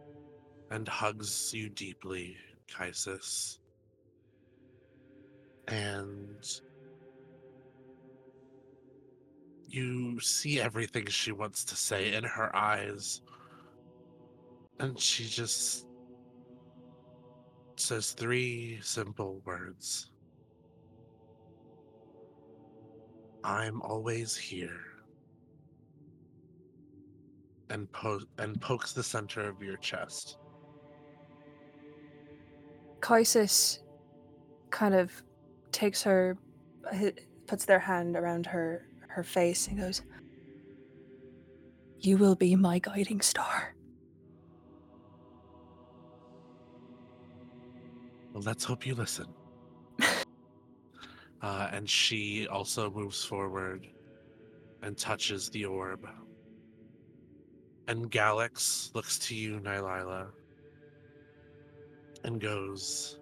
and hugs you deeply, Kaisis. And you see everything she wants to say in her eyes. And she just says three simple words I'm always here. And, po- and pokes the center of your chest. Kaisis kind of takes her, puts their hand around her her face and goes, "You will be my guiding star." Well, let's hope you listen. <laughs> uh, and she also moves forward and touches the orb. And Galax looks to you, Nylila, and goes,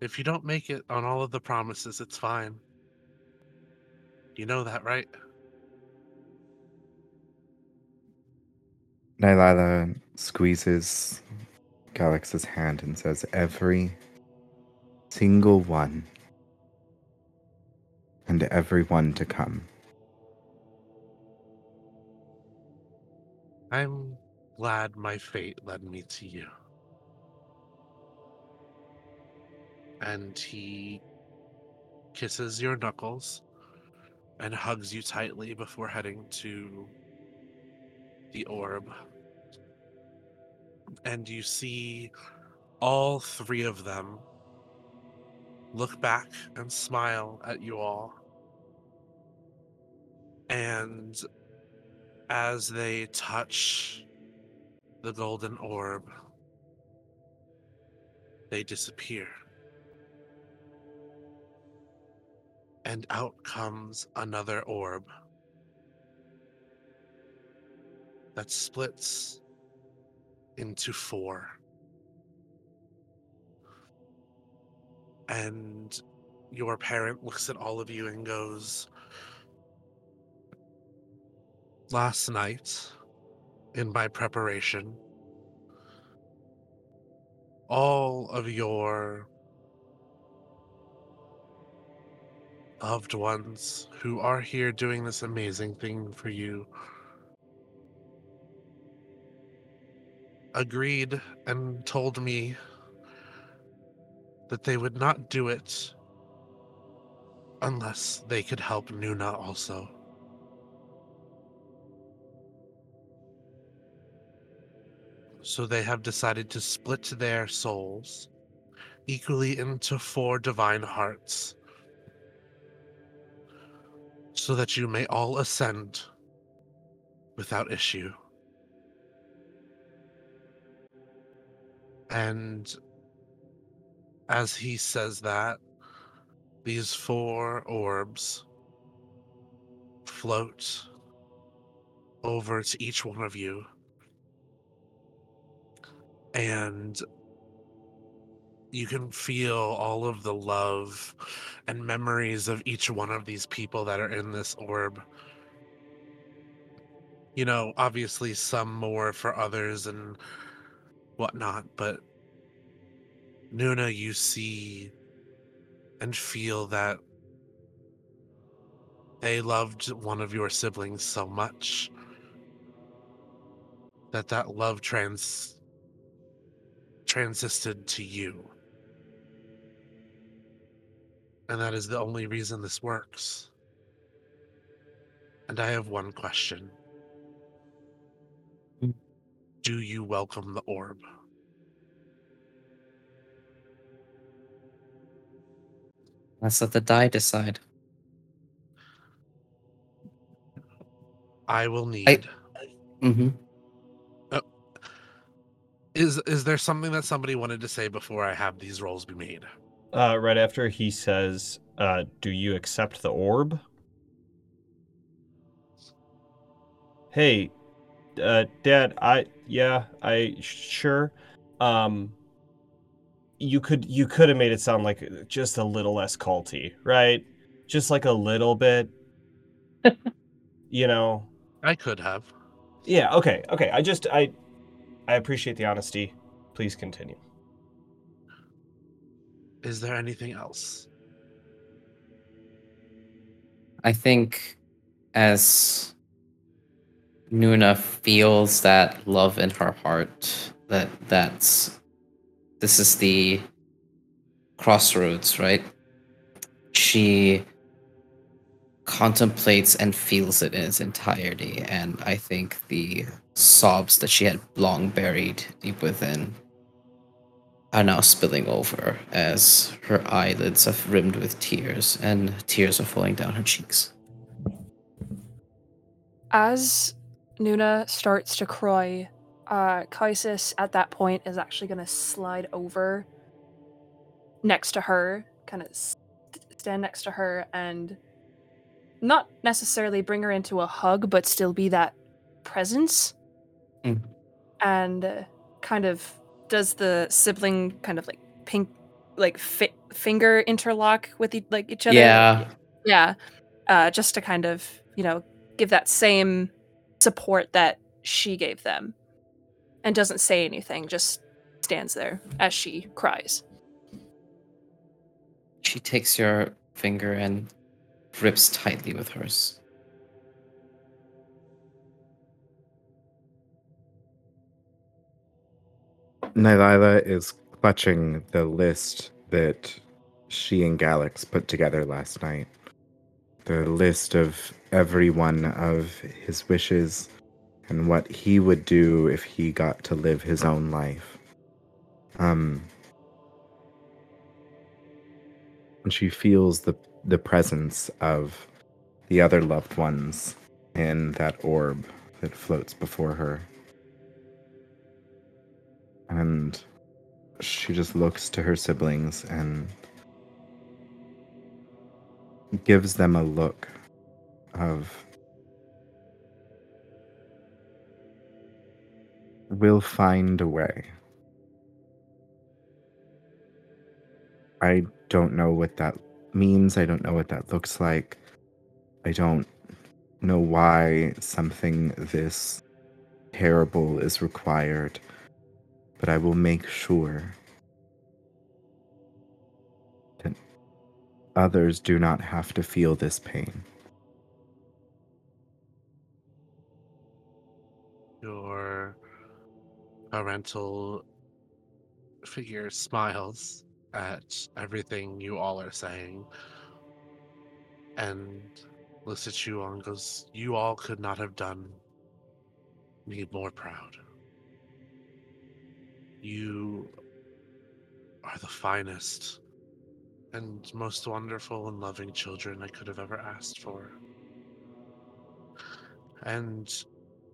If you don't make it on all of the promises, it's fine. You know that, right? Nylila squeezes Galax's hand and says, Every single one, and every one to come. I'm glad my fate led me to you. And he kisses your knuckles and hugs you tightly before heading to the orb. And you see all three of them look back and smile at you all. And as they touch the golden orb, they disappear. And out comes another orb that splits into four. And your parent looks at all of you and goes, Last night, in my preparation, all of your loved ones who are here doing this amazing thing for you agreed and told me that they would not do it unless they could help Nuna also. So they have decided to split their souls equally into four divine hearts so that you may all ascend without issue. And as he says that, these four orbs float over to each one of you. And you can feel all of the love and memories of each one of these people that are in this orb. You know, obviously some more for others and whatnot, but Nuna, you see and feel that they loved one of your siblings so much that that love trans transisted to you. And that is the only reason this works. And I have one question. Mm. Do you welcome the orb? Let's let the die decide. I will need. Mm-hmm. Is is there something that somebody wanted to say before I have these rolls be made? Uh, right after he says, uh, "Do you accept the orb?" Hey, uh, Dad. I yeah, I sure. Um, you could you could have made it sound like just a little less culty, right? Just like a little bit. <laughs> you know. I could have. Yeah. Okay. Okay. I just I I appreciate the honesty. Please continue. Is there anything else? I think as Nuna feels that love in her heart, that that's this is the crossroads, right? She contemplates and feels it in its entirety, and I think the sobs that she had long buried deep within are now spilling over as her eyelids are rimmed with tears and tears are falling down her cheeks. As Nuna starts to cry, uh, Kaisis at that point is actually going to slide over next to her, kind of stand next to her, and not necessarily bring her into a hug, but still be that presence. Mm. And uh, kind of does the sibling kind of like pink, like fi- finger interlock with e- like each other. Yeah. Yeah. Uh, just to kind of, you know, give that same support that she gave them and doesn't say anything, just stands there as she cries. She takes your finger and grips tightly with hers. Nylila is clutching the list that she and Galax put together last night. The list of every one of his wishes and what he would do if he got to live his own life. Um, and she feels the the presence of the other loved ones in that orb that floats before her. And she just looks to her siblings and gives them a look of we'll find a way. I don't know what that means. I don't know what that looks like. I don't know why something this terrible is required, but I will make sure that others do not have to feel this pain. Your parental figure smiles at everything you all are saying and looks at you and goes, You all could not have done me more proud. You are the finest and most wonderful and loving children I could have ever asked for. And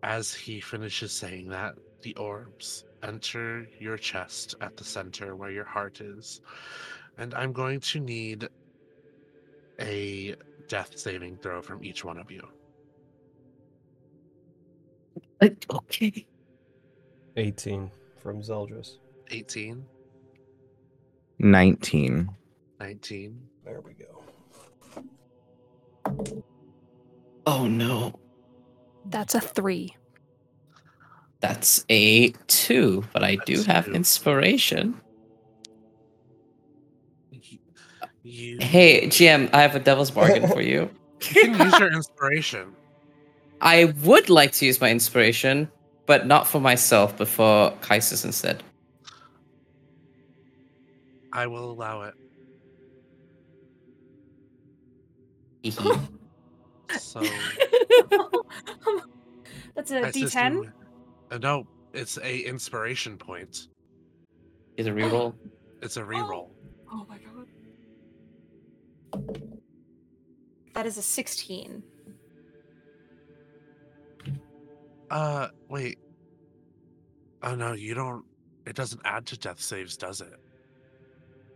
as he finishes saying that, the orbs enter your chest at the center where your heart is. And I'm going to need a death saving throw from each one of you. Okay. 18 from Zeldris. 18, 19. 19. There we go. Oh no. That's a three. That's a two, but I do have two. inspiration. You, you Hey, GM, I have a devil's bargain for you. <laughs> you can use your inspiration. I would like to use my inspiration, but not for myself, but for Kaisis instead. I will allow it. <laughs> So <laughs> That's a I says D10. you- uh, no, it's a inspiration point. Is a reroll. <gasps> It's a reroll. Oh my god. That is a 16. Uh, wait. Oh no, you don't. It doesn't add to death saves, does it?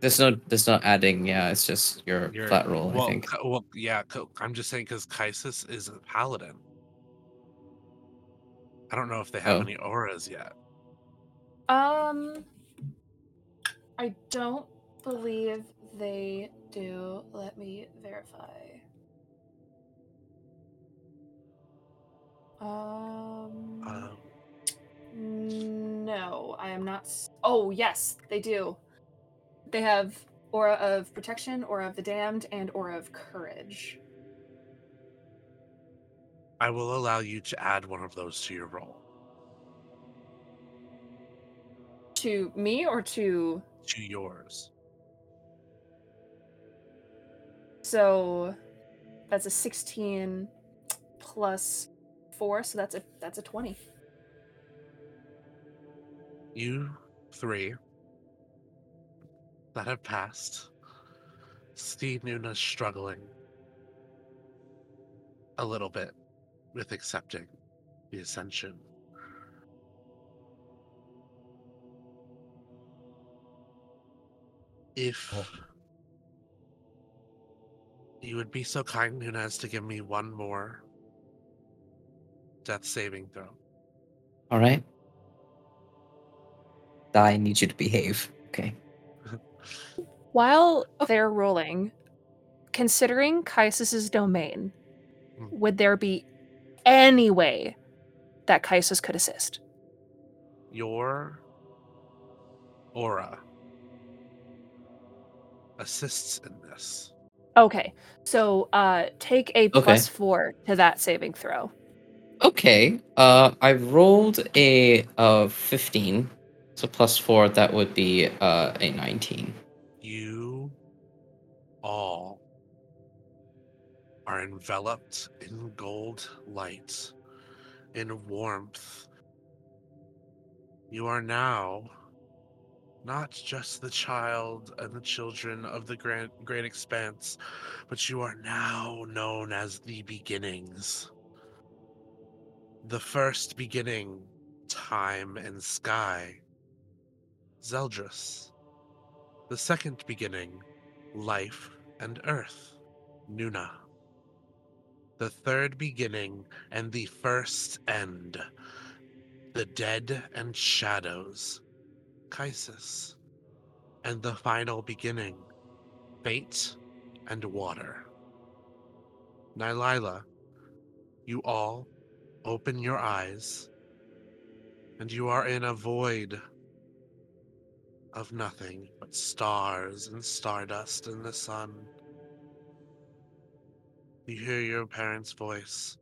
There's no, there's no adding. Yeah, it's just your Your- flat roll. well, I think. Ki- well, yeah. I'm just saying because Kaisis is a paladin. I don't know if they have Oh. any auras yet. Um I don't believe they do. Let me verify. Um. Um, No, I am not. s- Oh, yes, they do. They have Aura of Protection, Aura of the Damned, and Aura of Courage. I will allow you to add one of those to your roll. To me or to. To yours. So that's a 16 plus 4, so that's a that's a 20. You three that have passed see Nuna struggling a little bit with accepting the ascension. If Oh. you would be so kind, Nuna, as to give me one more death saving throw. All right. I need you to behave. Okay. <laughs> While they're rolling, considering Kaisis's domain, Mm. would there be any way that Kaisus could assist? your aura assists in this. Okay, so uh, take a plus four to that saving throw. Okay. Uh, I rolled a uh 15, so plus four. That would be uh a 19. You all are enveloped in gold light, in warmth. You are now not just the child and the children of the grand, great expanse, but you are now known as the beginnings. The first beginning, time and sky, Zeldris. The second beginning, life and earth, Nuna. The third beginning and the first end, the dead and shadows, Kaisis. And the final beginning, fate and water. Nylila, you all open your eyes, and you are in a void of nothing but stars and stardust and the sun. You hear your parents' voice.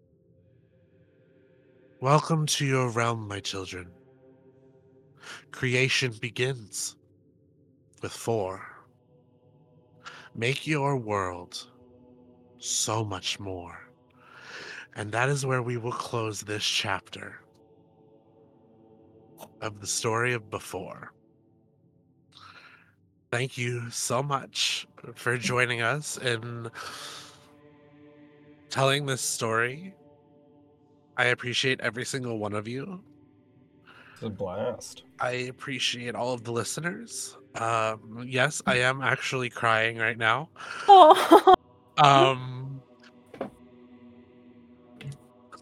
Welcome to your realm, my children. Creation begins with four. Make your world so much more. And that is where we will close this chapter of the story of before. Thank you so much for joining us in telling this story. I appreciate every single one of you. It's a blast. I appreciate all of the listeners. Um, yes, I am actually crying right now. <laughs> Oh, Um,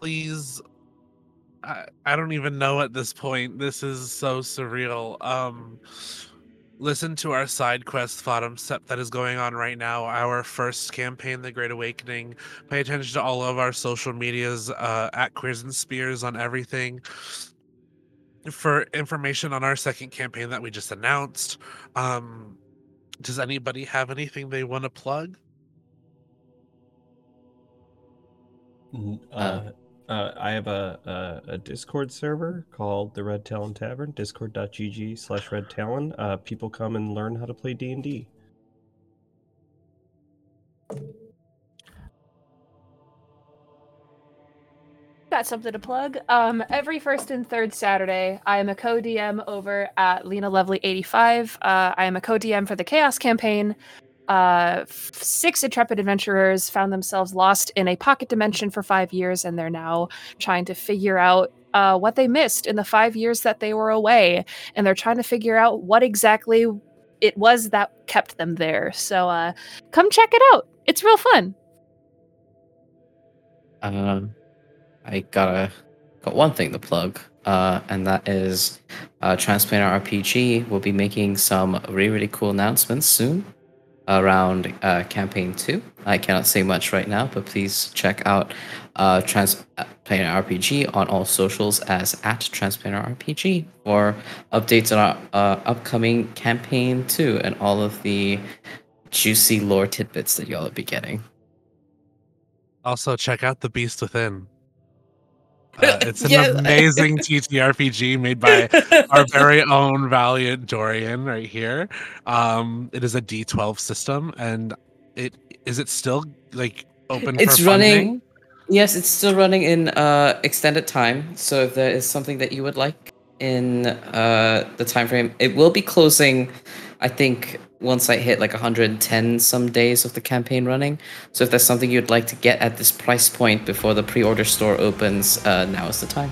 please, I, I don't even know at this point. This is so surreal. Um, listen to our side quest Bottom Step that is going on right now. Our first campaign, The Great Awakening. Pay attention to all of our social medias uh, at Queers and Spears on everything. For information on our second campaign that we just announced, um, does anybody have anything they want to plug? N- Uh, uh, I have a, a a Discord server called the Red Talon Tavern. Discord.gg slash Red Talon. Uh, people come and learn how to play D and D. got something to plug. Um, every first and third Saturday, I am a co-DM over at Lena Lovely 85. Uh, I am a co-DM for the Chaos campaign. Uh, six intrepid adventurers found themselves lost in a pocket dimension for five years, and they're now trying to figure out uh, what they missed in the five years that they were away, and they're trying to figure out what exactly it was that kept them there. So, uh, come check it out. It's real fun. Um, I got a got one thing to plug, uh, and that is uh, Transplanar RPG will be making some really really cool announcements soon around uh, campaign two. I cannot say much right now, but please check out uh, Transplanar RPG on all socials as at Transplanar RPG for updates on our uh, upcoming campaign two and all of the juicy lore tidbits that y'all will be getting. Also, check out The Beast Within. Uh, <laughs> it's an Yeah. amazing TTRPG made by <laughs> our very own Valiant Dorian right here. Um, it is a D12 system, and it is it still like open It's for running. funding? Yes, it's still running in uh, extended time. So if there is something that you would like in uh, the time frame, it will be closing. I think once I hit like 110 some days of the campaign running. So if there's something you'd like to get at this price point before the pre-order store opens, uh, now is the time.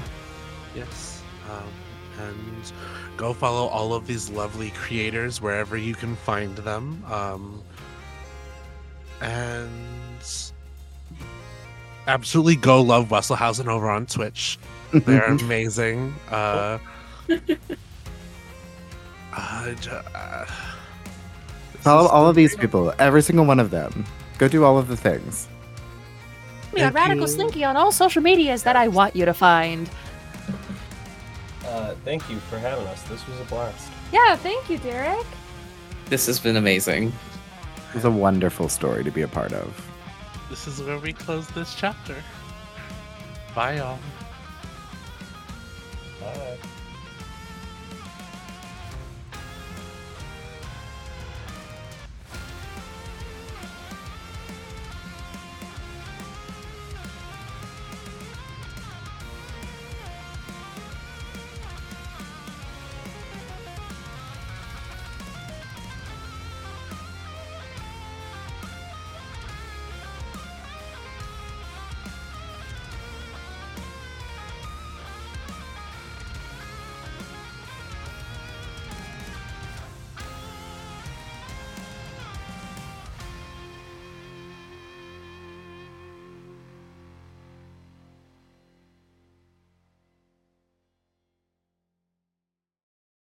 Yes. Um, and go follow all of these lovely creators wherever you can find them. Um, and absolutely go love Wesselhausen over on Twitch. They're <laughs> amazing. Uh, <laughs> uh, uh, this Follow all of these people, every single one of them. Go do all of the things. We are Thank Radical you. Slinky on all social medias that I want you to find. Uh, thank you for having us. This was a blast. Yeah, thank you, Derek. This has been amazing. It was a wonderful story to be a part of. This is where we close this chapter. Bye, y'all. Bye.